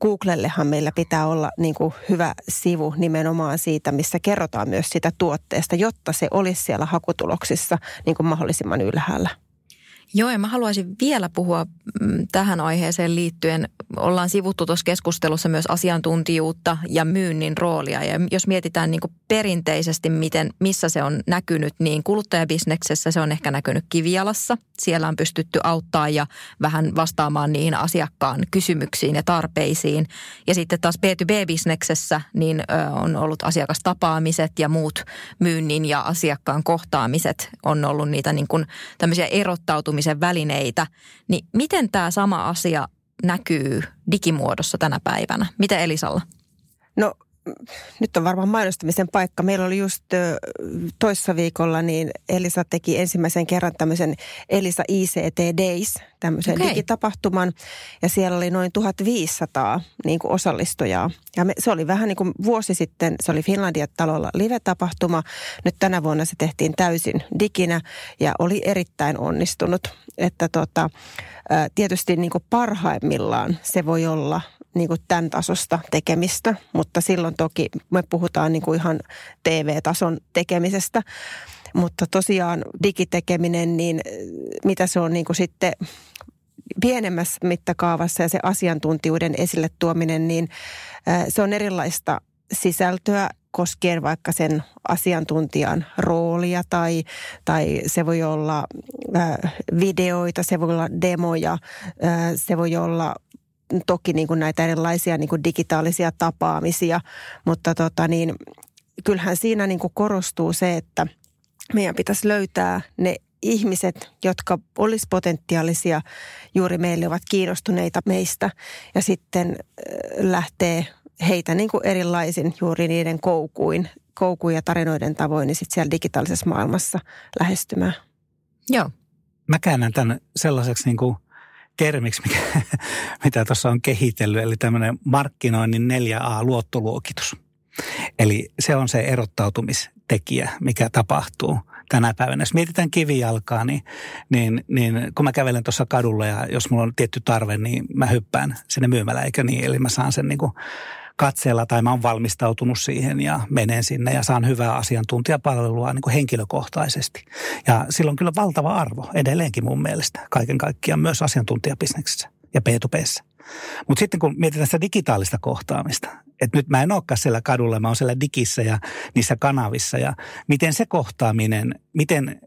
B: Googlellehan meillä pitää olla niin kuin hyvä sivu nimenomaan siitä, missä kerrotaan myös sitä tuotteesta, jotta se olisi siellä hakutuloksissa niin kuin mahdollisimman ylhäällä.
A: Joo, ja mä haluaisin vielä puhua mm, tähän aiheeseen liittyen. Ollaan sivuttu tuossa keskustelussa myös asiantuntijuutta ja myynnin roolia. Ja jos mietitään niin perinteisesti, miten, missä se on näkynyt, niin kuluttajabisneksessä se on ehkä näkynyt kivialassa. Siellä on pystytty auttaa ja vähän vastaamaan niihin asiakkaan kysymyksiin ja tarpeisiin. Ja sitten taas B2B-bisneksessä niin on ollut asiakastapaamiset ja muut myynnin ja asiakkaan kohtaamiset on ollut niitä niin kuin tämmöisiä erottautumisia oppimisen välineitä, niin miten tämä sama asia näkyy digimuodossa tänä päivänä? Miten Elisalla?
B: No nyt on varmaan mainostamisen paikka. Meillä oli just toissa viikolla, niin Elisa teki ensimmäisen kerran tämmöisen Elisa ICT Days, tämmöisen okay. digitapahtuman. Ja siellä oli noin 1500 niin kuin osallistujaa. Ja me, se oli vähän niin kuin vuosi sitten, se oli Finlandia-talolla live-tapahtuma. Nyt tänä vuonna se tehtiin täysin diginä ja oli erittäin onnistunut. Että tota, tietysti niin kuin parhaimmillaan se voi olla – niin kuin tämän tasosta tekemistä, mutta silloin toki me puhutaan niin kuin ihan TV-tason tekemisestä. Mutta tosiaan digitekeminen, niin mitä se on niin kuin sitten pienemmässä mittakaavassa ja se asiantuntijuuden esille tuominen, niin se on erilaista sisältöä koskien vaikka sen asiantuntijan roolia tai, tai se voi olla videoita, se voi olla demoja, se voi olla toki niin kuin näitä erilaisia niin kuin digitaalisia tapaamisia, mutta tota niin, kyllähän siinä niin kuin korostuu se, että meidän pitäisi löytää ne ihmiset, jotka olisi potentiaalisia. Juuri meille, ovat kiinnostuneita meistä. Ja sitten lähtee heitä niin kuin erilaisin juuri niiden koukuin, koukuin ja tarinoiden tavoin, niin sitten siellä digitaalisessa maailmassa lähestymään.
A: Joo.
C: Mä käännän tämän sellaiseksi niin kuin – termiksi, mikä, [LAUGHS] mitä tuossa on kehitellyt, eli tämmöinen markkinoinnin 4A-luottoluokitus. Eli se on se erottautumistekijä, mikä tapahtuu tänä päivänä. Jos mietitään kivijalkaa, niin, niin, niin kun mä kävelen tuossa kadulla ja jos mulla on tietty tarve, niin mä hyppään sinne myymälään, eikö niin? Eli mä saan sen niin kuin katseella tai mä oon valmistautunut siihen ja menen sinne ja saan hyvää asiantuntijapalvelua niin kuin henkilökohtaisesti. Ja sillä on kyllä valtava arvo edelleenkin mun mielestä kaiken kaikkiaan myös asiantuntijabisneksessä ja P2Pssä. Mutta sitten kun mietitään sitä digitaalista kohtaamista, että nyt mä en olekaan siellä kadulla, mä oon siellä digissä ja niissä kanavissa ja miten se kohtaaminen, miten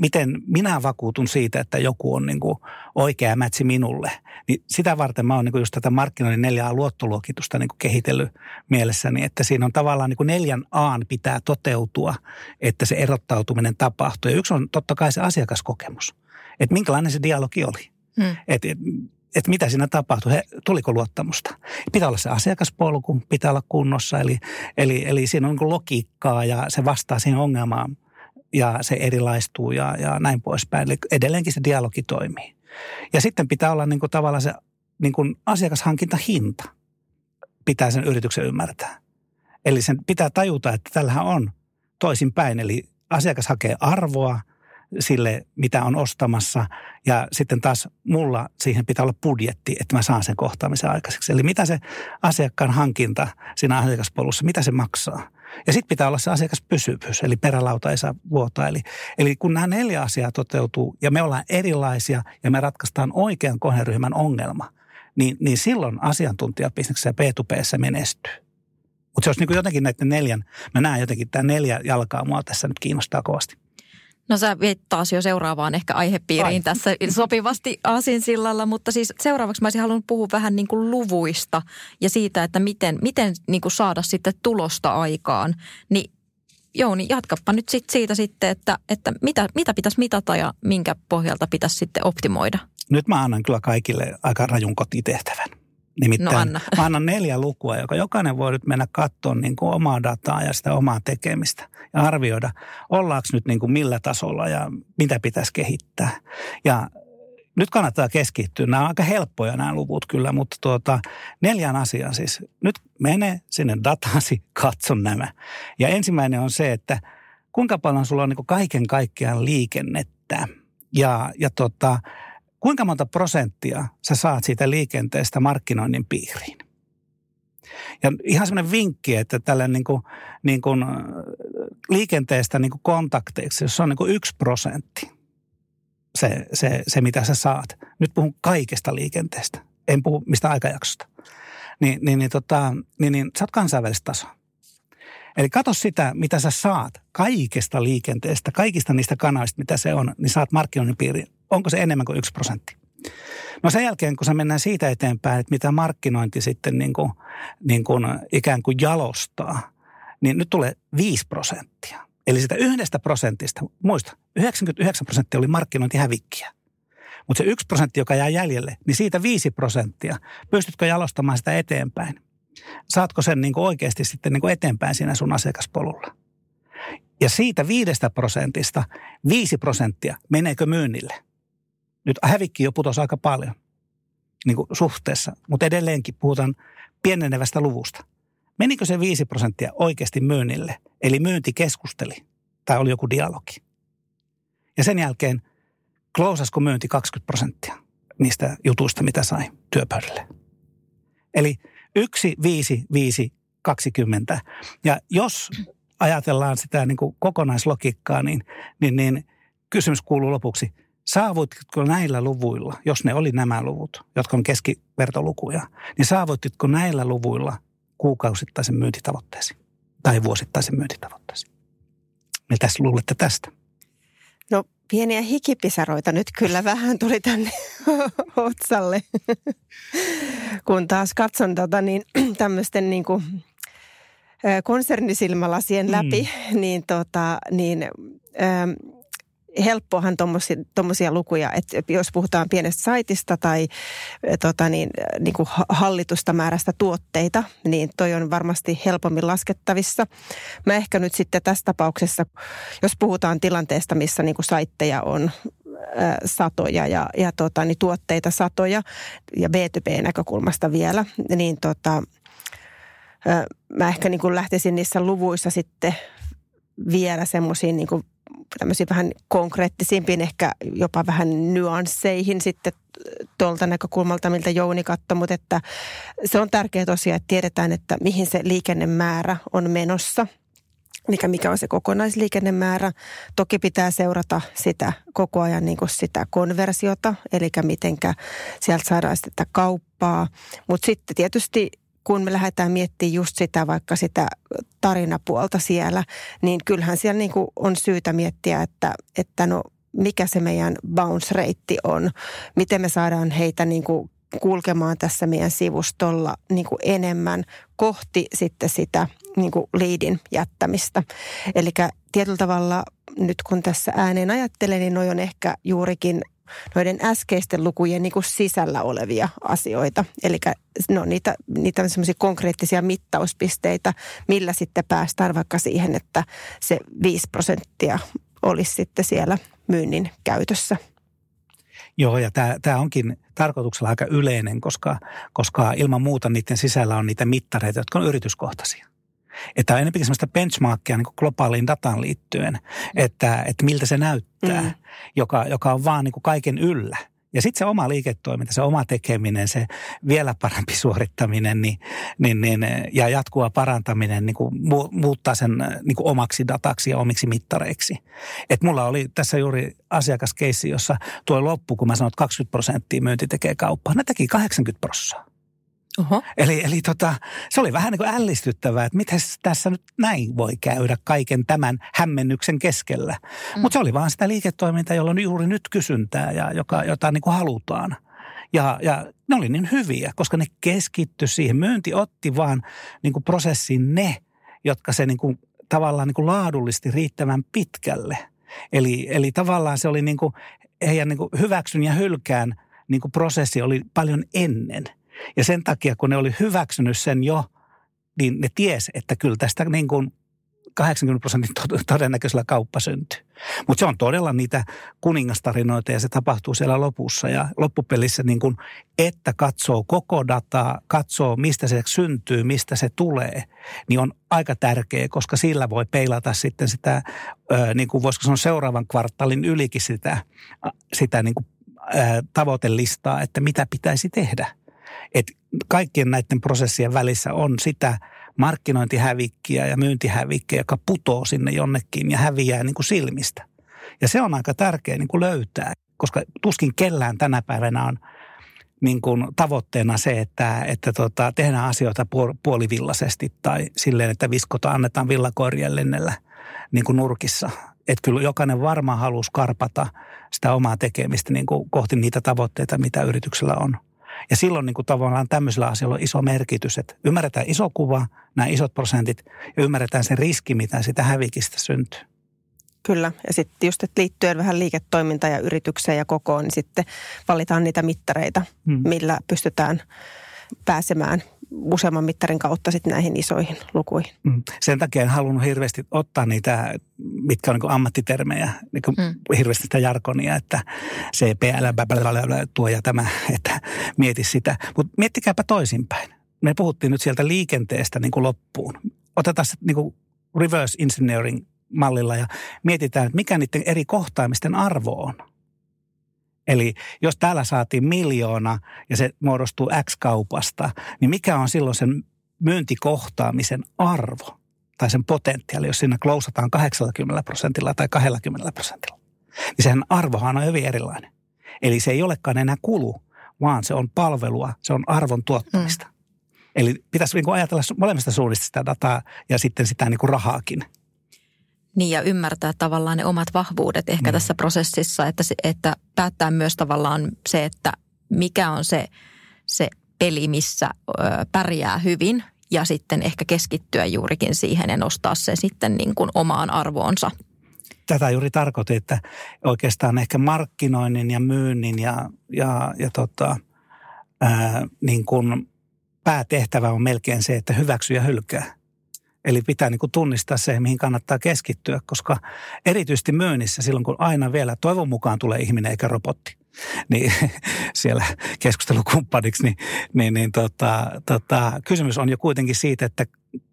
C: miten minä vakuutun siitä, että joku on niin kuin oikea mätsi minulle. Niin sitä varten mä oon niin kuin just tätä markkinoinnin neljä luottoluokitusta niin kuin kehitellyt mielessäni, että siinä on tavallaan niin kuin neljän Aan pitää toteutua, että se erottautuminen tapahtuu. Ja yksi on totta kai se asiakaskokemus, että minkälainen se dialogi oli. Hmm. Että et, et mitä siinä tapahtui, He, tuliko luottamusta. Pitää olla se asiakaspolku, pitää olla kunnossa, eli, eli, eli siinä on niin logiikkaa ja se vastaa siihen ongelmaan – ja se erilaistuu ja, ja näin poispäin. Eli edelleenkin se dialogi toimii. Ja sitten pitää olla niin kuin tavallaan se niin kuin asiakashankintahinta pitää sen yrityksen ymmärtää. Eli sen pitää tajuta, että tällähän on toisinpäin. Eli asiakas hakee arvoa sille, mitä on ostamassa. Ja sitten taas mulla siihen pitää olla budjetti, että mä saan sen kohtaamisen aikaiseksi. Eli mitä se asiakkaan hankinta siinä asiakaspolussa, mitä se maksaa – ja sitten pitää olla se asiakaspysyvyys, eli perälauta ei saa vuotaa. Eli, eli kun nämä neljä asiaa toteutuu ja me ollaan erilaisia ja me ratkaistaan oikean kohderyhmän ongelma, niin, niin silloin asiantuntijabisneksessä ja P2Pssä menestyy. Mutta se olisi niin jotenkin näiden neljän, mä näen jotenkin tämä neljä jalkaa mua tässä nyt kiinnostaa kovasti.
A: No sä viet taas jo seuraavaan ehkä aihepiiriin Ai. tässä sopivasti sillalla, mutta siis seuraavaksi mä olisin halunnut puhua vähän niin kuin luvuista ja siitä, että miten, miten niin kuin saada sitten tulosta aikaan. Niin Jouni, jatkappa nyt sit siitä sitten, että, että mitä, mitä pitäisi mitata ja minkä pohjalta pitäisi sitten optimoida.
C: Nyt mä annan kyllä kaikille aika rajun kotitehtävän. Nimittäin no anna. mä annan neljä lukua, joka jokainen voi nyt mennä katsomaan niin kuin omaa dataa ja sitä omaa tekemistä ja arvioida, ollaanko nyt niin kuin millä tasolla ja mitä pitäisi kehittää. Ja nyt kannattaa keskittyä. Nämä on aika helppoja nämä luvut kyllä, mutta tuota, neljän asian siis. Nyt mene sinne datasi, katso nämä. Ja ensimmäinen on se, että kuinka paljon sulla on niin kaiken kaikkiaan liikennettä. Ja, ja tota, kuinka monta prosenttia sä saat siitä liikenteestä markkinoinnin piiriin. Ja ihan semmoinen vinkki, että tällä niin kuin, niin kuin liikenteestä niin kuin kontakteiksi, jos se on niin kuin yksi prosentti, se, se, se mitä sä saat. Nyt puhun kaikesta liikenteestä, en puhu mistä aikajaksosta. Niin, niin, niin, tota, niin, niin sä oot kansainvälistä tasoa. Eli katso sitä, mitä sä saat kaikesta liikenteestä, kaikista niistä kanavista, mitä se on, niin saat markkinoinnin piiriin onko se enemmän kuin yksi prosentti? No sen jälkeen, kun se mennään siitä eteenpäin, että mitä markkinointi sitten niin kuin, niin kuin ikään kuin jalostaa, niin nyt tulee 5 prosenttia. Eli sitä yhdestä prosentista, muista, 99 prosenttia oli markkinointihävikkiä. Mutta se yksi prosentti, joka jää jäljelle, niin siitä 5 prosenttia, pystytkö jalostamaan sitä eteenpäin? Saatko sen niin kuin oikeasti sitten niin kuin eteenpäin siinä sun asiakaspolulla? Ja siitä viidestä prosentista viisi prosenttia meneekö myynnille? Nyt hävikki jo putosi aika paljon niin kuin suhteessa, mutta edelleenkin puhutaan pienenevästä luvusta. Menikö se 5 prosenttia oikeasti myynnille? Eli myynti keskusteli tai oli joku dialogi. Ja sen jälkeen klousasko myynti 20 prosenttia niistä jutuista, mitä sai työpöydälle. Eli 1, 5, 5, 20. Ja jos ajatellaan sitä niin kuin kokonaislogiikkaa, niin, niin, niin kysymys kuuluu lopuksi – Saavutitko näillä luvuilla, jos ne oli nämä luvut, jotka on keskivertolukuja, niin saavutitko näillä luvuilla kuukausittaisen myyntitavoitteesi tai vuosittaisen myyntitavoitteesi? Mitä luulette tästä?
B: No pieniä hikipisaroita nyt kyllä vähän tuli tänne [LAUGHS] otsalle, kun taas katson tota, niin, [CLEARS THROAT] tämmöisten niin kuin, konsernisilmälasien läpi, mm. niin, tota, niin ähm, helppohan tuommoisia lukuja, että jos puhutaan pienestä saitista tai tota niin, niin kuin hallitusta määrästä tuotteita, niin toi on varmasti helpommin laskettavissa. Mä ehkä nyt sitten tässä tapauksessa, jos puhutaan tilanteesta, missä niin kuin saitteja on satoja ja, ja tota, niin tuotteita satoja ja B2B-näkökulmasta vielä, niin tota, mä ehkä niin kuin lähtisin niissä luvuissa sitten vielä semmoisiin niin tämmöisiin vähän konkreettisimpiin, ehkä jopa vähän nyansseihin sitten tuolta näkökulmalta, miltä Jouni katsoi, mutta että se on tärkeää tosiaan, että tiedetään, että mihin se liikennemäärä on menossa – mikä, mikä on se kokonaisliikennemäärä. Toki pitää seurata sitä koko ajan niin kuin sitä konversiota, eli mitenkä sieltä saadaan sitä kauppaa. Mutta sitten tietysti kun me lähdetään miettimään just sitä vaikka sitä tarinapuolta siellä, niin kyllähän siellä niin kuin on syytä miettiä, että, että no mikä se meidän bounce-reitti on, miten me saadaan heitä niin kuin kulkemaan tässä meidän sivustolla niin kuin enemmän kohti sitten sitä niin kuin liidin jättämistä. Eli tietyllä tavalla nyt kun tässä ääneen ajattelen, niin noi on ehkä juurikin noiden äskeisten lukujen niin kuin sisällä olevia asioita. Eli no, niitä, niitä on semmoisia konkreettisia mittauspisteitä, millä sitten päästään vaikka siihen, että se 5 prosenttia olisi sitten siellä myynnin käytössä.
C: Joo, ja tämä onkin tarkoituksella aika yleinen, koska, koska ilman muuta niiden sisällä on niitä mittareita, jotka on yrityskohtaisia. Että on enemmänkin sellaista benchmarkia niin globaaliin dataan liittyen, että, että miltä se näyttää, mm. joka, joka on vaan niin kuin kaiken yllä. Ja sitten se oma liiketoiminta, se oma tekeminen, se vielä parempi [LAUGHS] suorittaminen niin, niin, niin, ja jatkuva parantaminen niin kuin muuttaa sen niin kuin omaksi dataksi ja omiksi mittareiksi. Et mulla oli tässä juuri asiakaskeissi, jossa tuo loppu, kun mä sanoin, että 20 prosenttia myynti tekee kauppaa, ne teki 80 prosenttia.
A: Oho.
C: Eli, eli tota, se oli vähän niin kuin ällistyttävää, että miten tässä nyt näin voi käydä kaiken tämän hämmennyksen keskellä. Mm. Mutta se oli vaan sitä liiketoimintaa, jolla on juuri nyt kysyntää ja joka, jota niin kuin halutaan. Ja, ja ne oli niin hyviä, koska ne keskitty siihen. Myynti otti vaan niin kuin prosessiin ne, jotka se niin kuin, tavallaan niin kuin laadullisesti riittävän pitkälle. Eli, eli tavallaan se oli niin kuin, heidän niin kuin hyväksyn ja hylkään niin kuin prosessi oli paljon ennen – ja sen takia, kun ne oli hyväksynyt sen jo, niin ne ties, että kyllä tästä niin kuin 80 prosentin todennäköisellä kauppa syntyy. Mutta se on todella niitä kuningastarinoita ja se tapahtuu siellä lopussa. Ja loppupelissä niin kuin, että katsoo koko dataa, katsoo mistä se syntyy, mistä se tulee, niin on aika tärkeä, koska sillä voi peilata sitten sitä, niin kuin voisiko sanoa seuraavan kvartaalin ylikin sitä, sitä niin kuin, tavoitelistaa, että mitä pitäisi tehdä että kaikkien näiden prosessien välissä on sitä markkinointihävikkiä ja myyntihävikkiä, joka putoo sinne jonnekin ja häviää niin kuin silmistä. Ja se on aika tärkeä niin kuin löytää, koska tuskin kellään tänä päivänä on niin kuin tavoitteena se, että, että tota, tehdään asioita puolivillaisesti tai silleen, että viskota annetaan villakoirien lennellä niin kuin nurkissa. Että kyllä jokainen varmaan halusi karpata sitä omaa tekemistä niin kuin kohti niitä tavoitteita, mitä yrityksellä on. Ja silloin niin kuin tavallaan tämmöisellä asialla on iso merkitys, että ymmärretään iso kuva, nämä isot prosentit ja ymmärretään se riski, mitä sitä hävikistä syntyy.
B: Kyllä, ja sitten just, että liittyen vähän liiketoimintaan ja yritykseen ja kokoon, niin sitten valitaan niitä mittareita, hmm. millä pystytään pääsemään useamman mittarin kautta sitten näihin isoihin lukuihin. Mm.
C: Sen takia en halunnut hirveästi ottaa niitä, mitkä on niin ammattitermejä, niin mm. hirveästi sitä jarkonia, että CPL, tuo ja tämä, että mieti sitä. Mutta miettikääpä toisinpäin. Me puhuttiin nyt sieltä liikenteestä niin kuin loppuun. Otetaan se niin kuin reverse engineering mallilla ja mietitään, että mikä niiden eri kohtaamisten arvo on. Eli jos täällä saatiin miljoona ja se muodostuu X-kaupasta, niin mikä on silloin sen myyntikohtaamisen arvo tai sen potentiaali, jos siinä klousataan 80 prosentilla tai 20 prosentilla? Niin sehän arvohan on hyvin erilainen. Eli se ei olekaan enää kulu, vaan se on palvelua, se on arvon tuottamista. Mm. Eli pitäisi niin ajatella molemmista suunnista sitä dataa ja sitten sitä niin kuin rahaakin –
A: niin ja ymmärtää tavallaan ne omat vahvuudet ehkä mm. tässä prosessissa, että, että päättää myös tavallaan se, että mikä on se, se peli, missä ö, pärjää hyvin ja sitten ehkä keskittyä juurikin siihen ja nostaa se sitten niin kuin omaan arvoonsa.
C: Tätä juuri tarkoitin, että oikeastaan ehkä markkinoinnin ja myynnin ja, ja, ja tota, ää, niin kuin päätehtävä on melkein se, että hyväksy ja hylkää. Eli pitää niin kuin tunnistaa se, mihin kannattaa keskittyä, koska erityisesti myynnissä silloin, kun aina vielä toivon mukaan tulee ihminen eikä robotti, niin [LAUGHS] siellä keskustelukumppaniksi, niin, niin, niin tota, tota, kysymys on jo kuitenkin siitä, että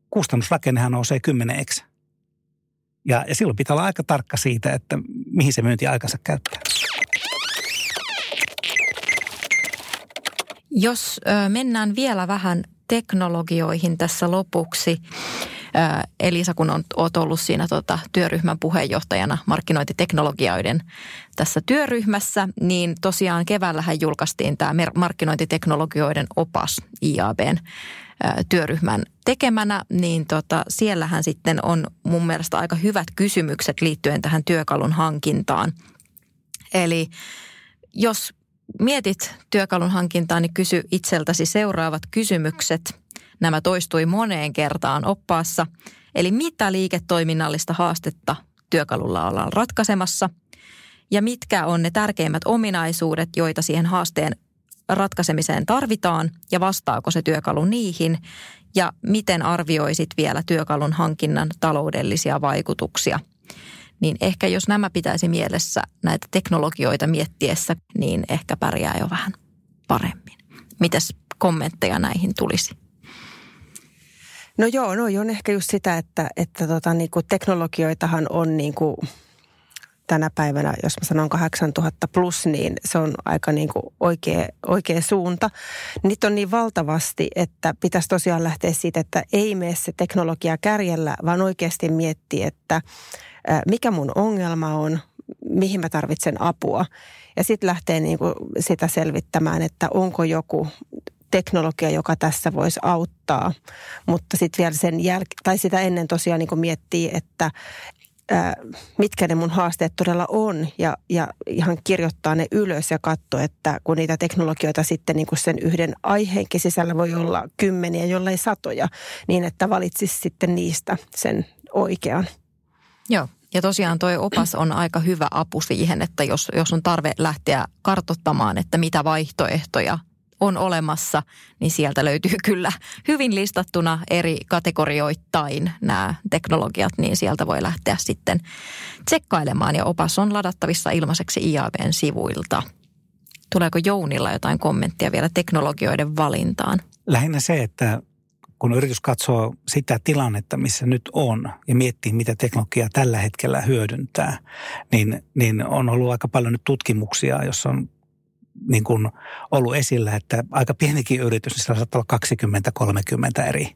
C: kustannusrakennehan nousee 10 x. Ja, ja silloin pitää olla aika tarkka siitä, että mihin se myyntiaikansa käyttää.
A: Jos mennään vielä vähän teknologioihin tässä lopuksi. Elisa, kun olet ollut siinä tota, työryhmän puheenjohtajana markkinointiteknologioiden tässä työryhmässä, niin tosiaan keväällähän julkaistiin tämä markkinointiteknologioiden opas IABn työryhmän tekemänä, niin tota, siellähän sitten on mun mielestä aika hyvät kysymykset liittyen tähän työkalun hankintaan. Eli jos mietit työkalun hankintaa, niin kysy itseltäsi seuraavat kysymykset. Nämä toistui moneen kertaan oppaassa. Eli mitä liiketoiminnallista haastetta työkalulla ollaan ratkaisemassa? Ja mitkä on ne tärkeimmät ominaisuudet, joita siihen haasteen ratkaisemiseen tarvitaan ja vastaako se työkalu niihin? Ja miten arvioisit vielä työkalun hankinnan taloudellisia vaikutuksia – niin ehkä jos nämä pitäisi mielessä näitä teknologioita miettiessä, niin ehkä pärjää jo vähän paremmin. Mitäs kommentteja näihin tulisi?
B: No joo, no on ehkä just sitä, että, että tota, niin kuin teknologioitahan on niin kuin tänä päivänä, jos mä sanon 8000 plus, niin se on aika niin kuin oikea, oikea suunta. Niitä on niin valtavasti, että pitäisi tosiaan lähteä siitä, että ei mene se teknologia kärjellä, vaan oikeasti miettiä, että mikä mun ongelma on, mihin mä tarvitsen apua. Ja sitten lähtee niin kuin sitä selvittämään, että onko joku teknologia, joka tässä voisi auttaa. Mutta sitten vielä sen jäl- tai sitä ennen tosiaan niin miettii, että mitkä ne mun haasteet todella on ja, ja ihan kirjoittaa ne ylös ja katsoa, että kun niitä teknologioita sitten niin kuin sen yhden aiheenkin sisällä voi olla kymmeniä, jollei satoja, niin että valitsisi sitten niistä sen oikean.
A: Joo, ja tosiaan tuo opas on aika hyvä apu siihen, että jos, jos on tarve lähteä kartottamaan, että mitä vaihtoehtoja on olemassa, niin sieltä löytyy kyllä hyvin listattuna eri kategorioittain nämä teknologiat, niin sieltä voi lähteä sitten tsekkailemaan. Ja opas on ladattavissa ilmaiseksi IABn sivuilta. Tuleeko Jounilla jotain kommenttia vielä teknologioiden valintaan?
C: Lähinnä se, että kun yritys katsoo sitä tilannetta, missä nyt on ja miettii, mitä teknologiaa tällä hetkellä hyödyntää, niin, niin on ollut aika paljon nyt tutkimuksia, jossa on niin kuin ollut esillä, että aika pienikin yritys, niin sillä saattaa olla 20-30 eri,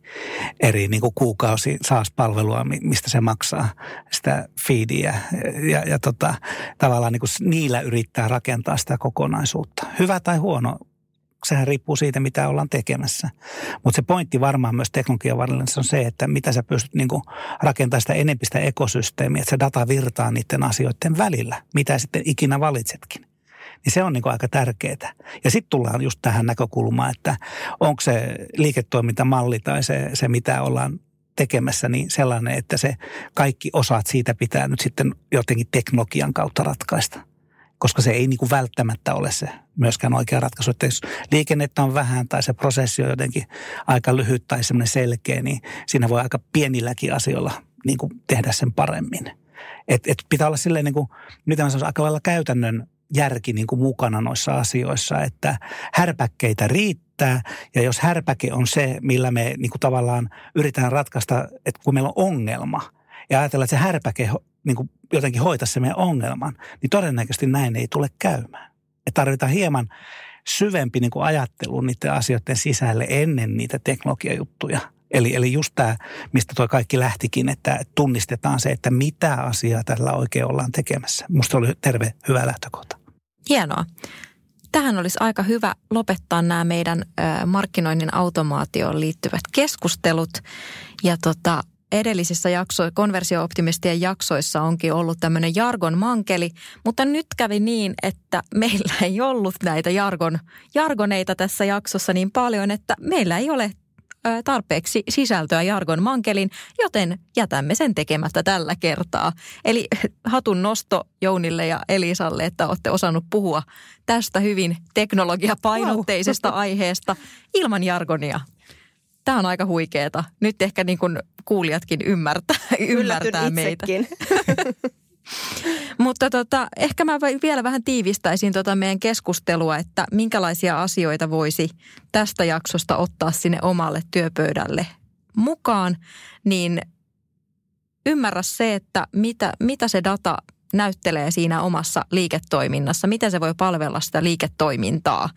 C: eri niin kuin kuukausi SaaS-palvelua, mistä se maksaa sitä feedia. Ja, ja tota, tavallaan niin kuin niillä yrittää rakentaa sitä kokonaisuutta. Hyvä tai huono, sehän riippuu siitä, mitä ollaan tekemässä. Mutta se pointti varmaan myös teknologian varrella on se, että mitä sä pystyt niin rakentamaan sitä enempistä ekosysteemiä, että se data virtaa niiden asioiden välillä, mitä sitten ikinä valitsetkin. Niin se on niin aika tärkeää. Ja sitten tullaan just tähän näkökulmaan, että onko se liiketoimintamalli tai se, se mitä ollaan tekemässä, niin sellainen, että se kaikki osaat siitä pitää nyt sitten jotenkin teknologian kautta ratkaista koska se ei niin kuin välttämättä ole se myöskään oikea ratkaisu. Että jos liikennettä on vähän tai se prosessi on jotenkin aika lyhyt tai semmoinen selkeä, niin siinä voi aika pienilläkin asioilla niin kuin tehdä sen paremmin. Et, et pitää olla silleen niin kuin, mitä mä sanoisin, aika lailla käytännön järki niin kuin mukana noissa asioissa, että härpäkkeitä riittää ja jos härpäke on se, millä me niin kuin tavallaan yritetään ratkaista, että kun meillä on ongelma ja ajatellaan, että se härpäke niin kuin jotenkin hoitaa se meidän ongelman, niin todennäköisesti näin ei tule käymään. Et tarvitaan hieman syvempi niin kuin ajattelu niiden asioiden sisälle ennen niitä teknologiajuttuja. Eli, eli just tämä, mistä tuo kaikki lähtikin, että tunnistetaan se, että mitä asiaa tällä oikein ollaan tekemässä. Musta oli terve, hyvä lähtökohta.
A: Hienoa. Tähän olisi aika hyvä lopettaa nämä meidän markkinoinnin automaatioon liittyvät keskustelut. Ja tota, edellisissä jakso, konversiooptimistien jaksoissa onkin ollut tämmöinen jargon mankeli, mutta nyt kävi niin, että meillä ei ollut näitä jargon, jargoneita tässä jaksossa niin paljon, että meillä ei ole tarpeeksi sisältöä Jargon mankelin, joten jätämme sen tekemättä tällä kertaa. Eli [LAUGHS] hatun nosto Jounille ja Elisalle, että olette osannut puhua tästä hyvin teknologiapainotteisesta wow. [LAUGHS] aiheesta ilman jargonia. Tämä on aika huikeeta. Nyt ehkä niin kuin kuulijatkin ymmärtää, ymmärtää meitä. [LAUGHS] [LAUGHS] Mutta tota, ehkä mä vielä vähän tiivistäisin tota meidän keskustelua, että minkälaisia asioita voisi tästä jaksosta ottaa sinne omalle työpöydälle mukaan. Niin ymmärrä se, että mitä, mitä se data näyttelee siinä omassa liiketoiminnassa, miten se voi palvella sitä liiketoimintaa.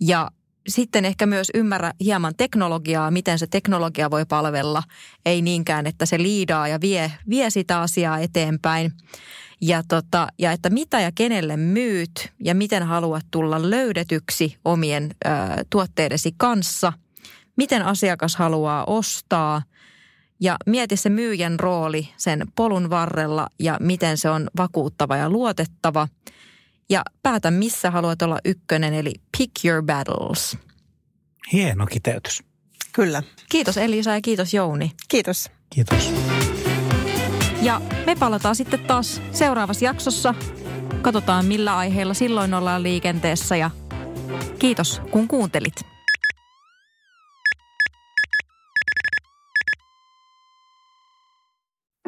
A: Ja sitten ehkä myös ymmärrä hieman teknologiaa, miten se teknologia voi palvella. Ei niinkään, että se liidaa ja vie, vie sitä asiaa eteenpäin. Ja, tota, ja että mitä ja kenelle myyt ja miten haluat tulla löydetyksi omien ö, tuotteidesi kanssa. Miten asiakas haluaa ostaa ja mieti se myyjän rooli sen polun varrella ja miten se on vakuuttava ja luotettava. Ja päätä, missä haluat olla ykkönen, eli pick your battles.
C: Hieno kiteytys.
B: Kyllä.
A: Kiitos Elisa ja kiitos Jouni.
B: Kiitos.
C: Kiitos.
A: Ja me palataan sitten taas seuraavassa jaksossa. Katsotaan millä aiheilla silloin ollaan liikenteessä ja kiitos kun kuuntelit.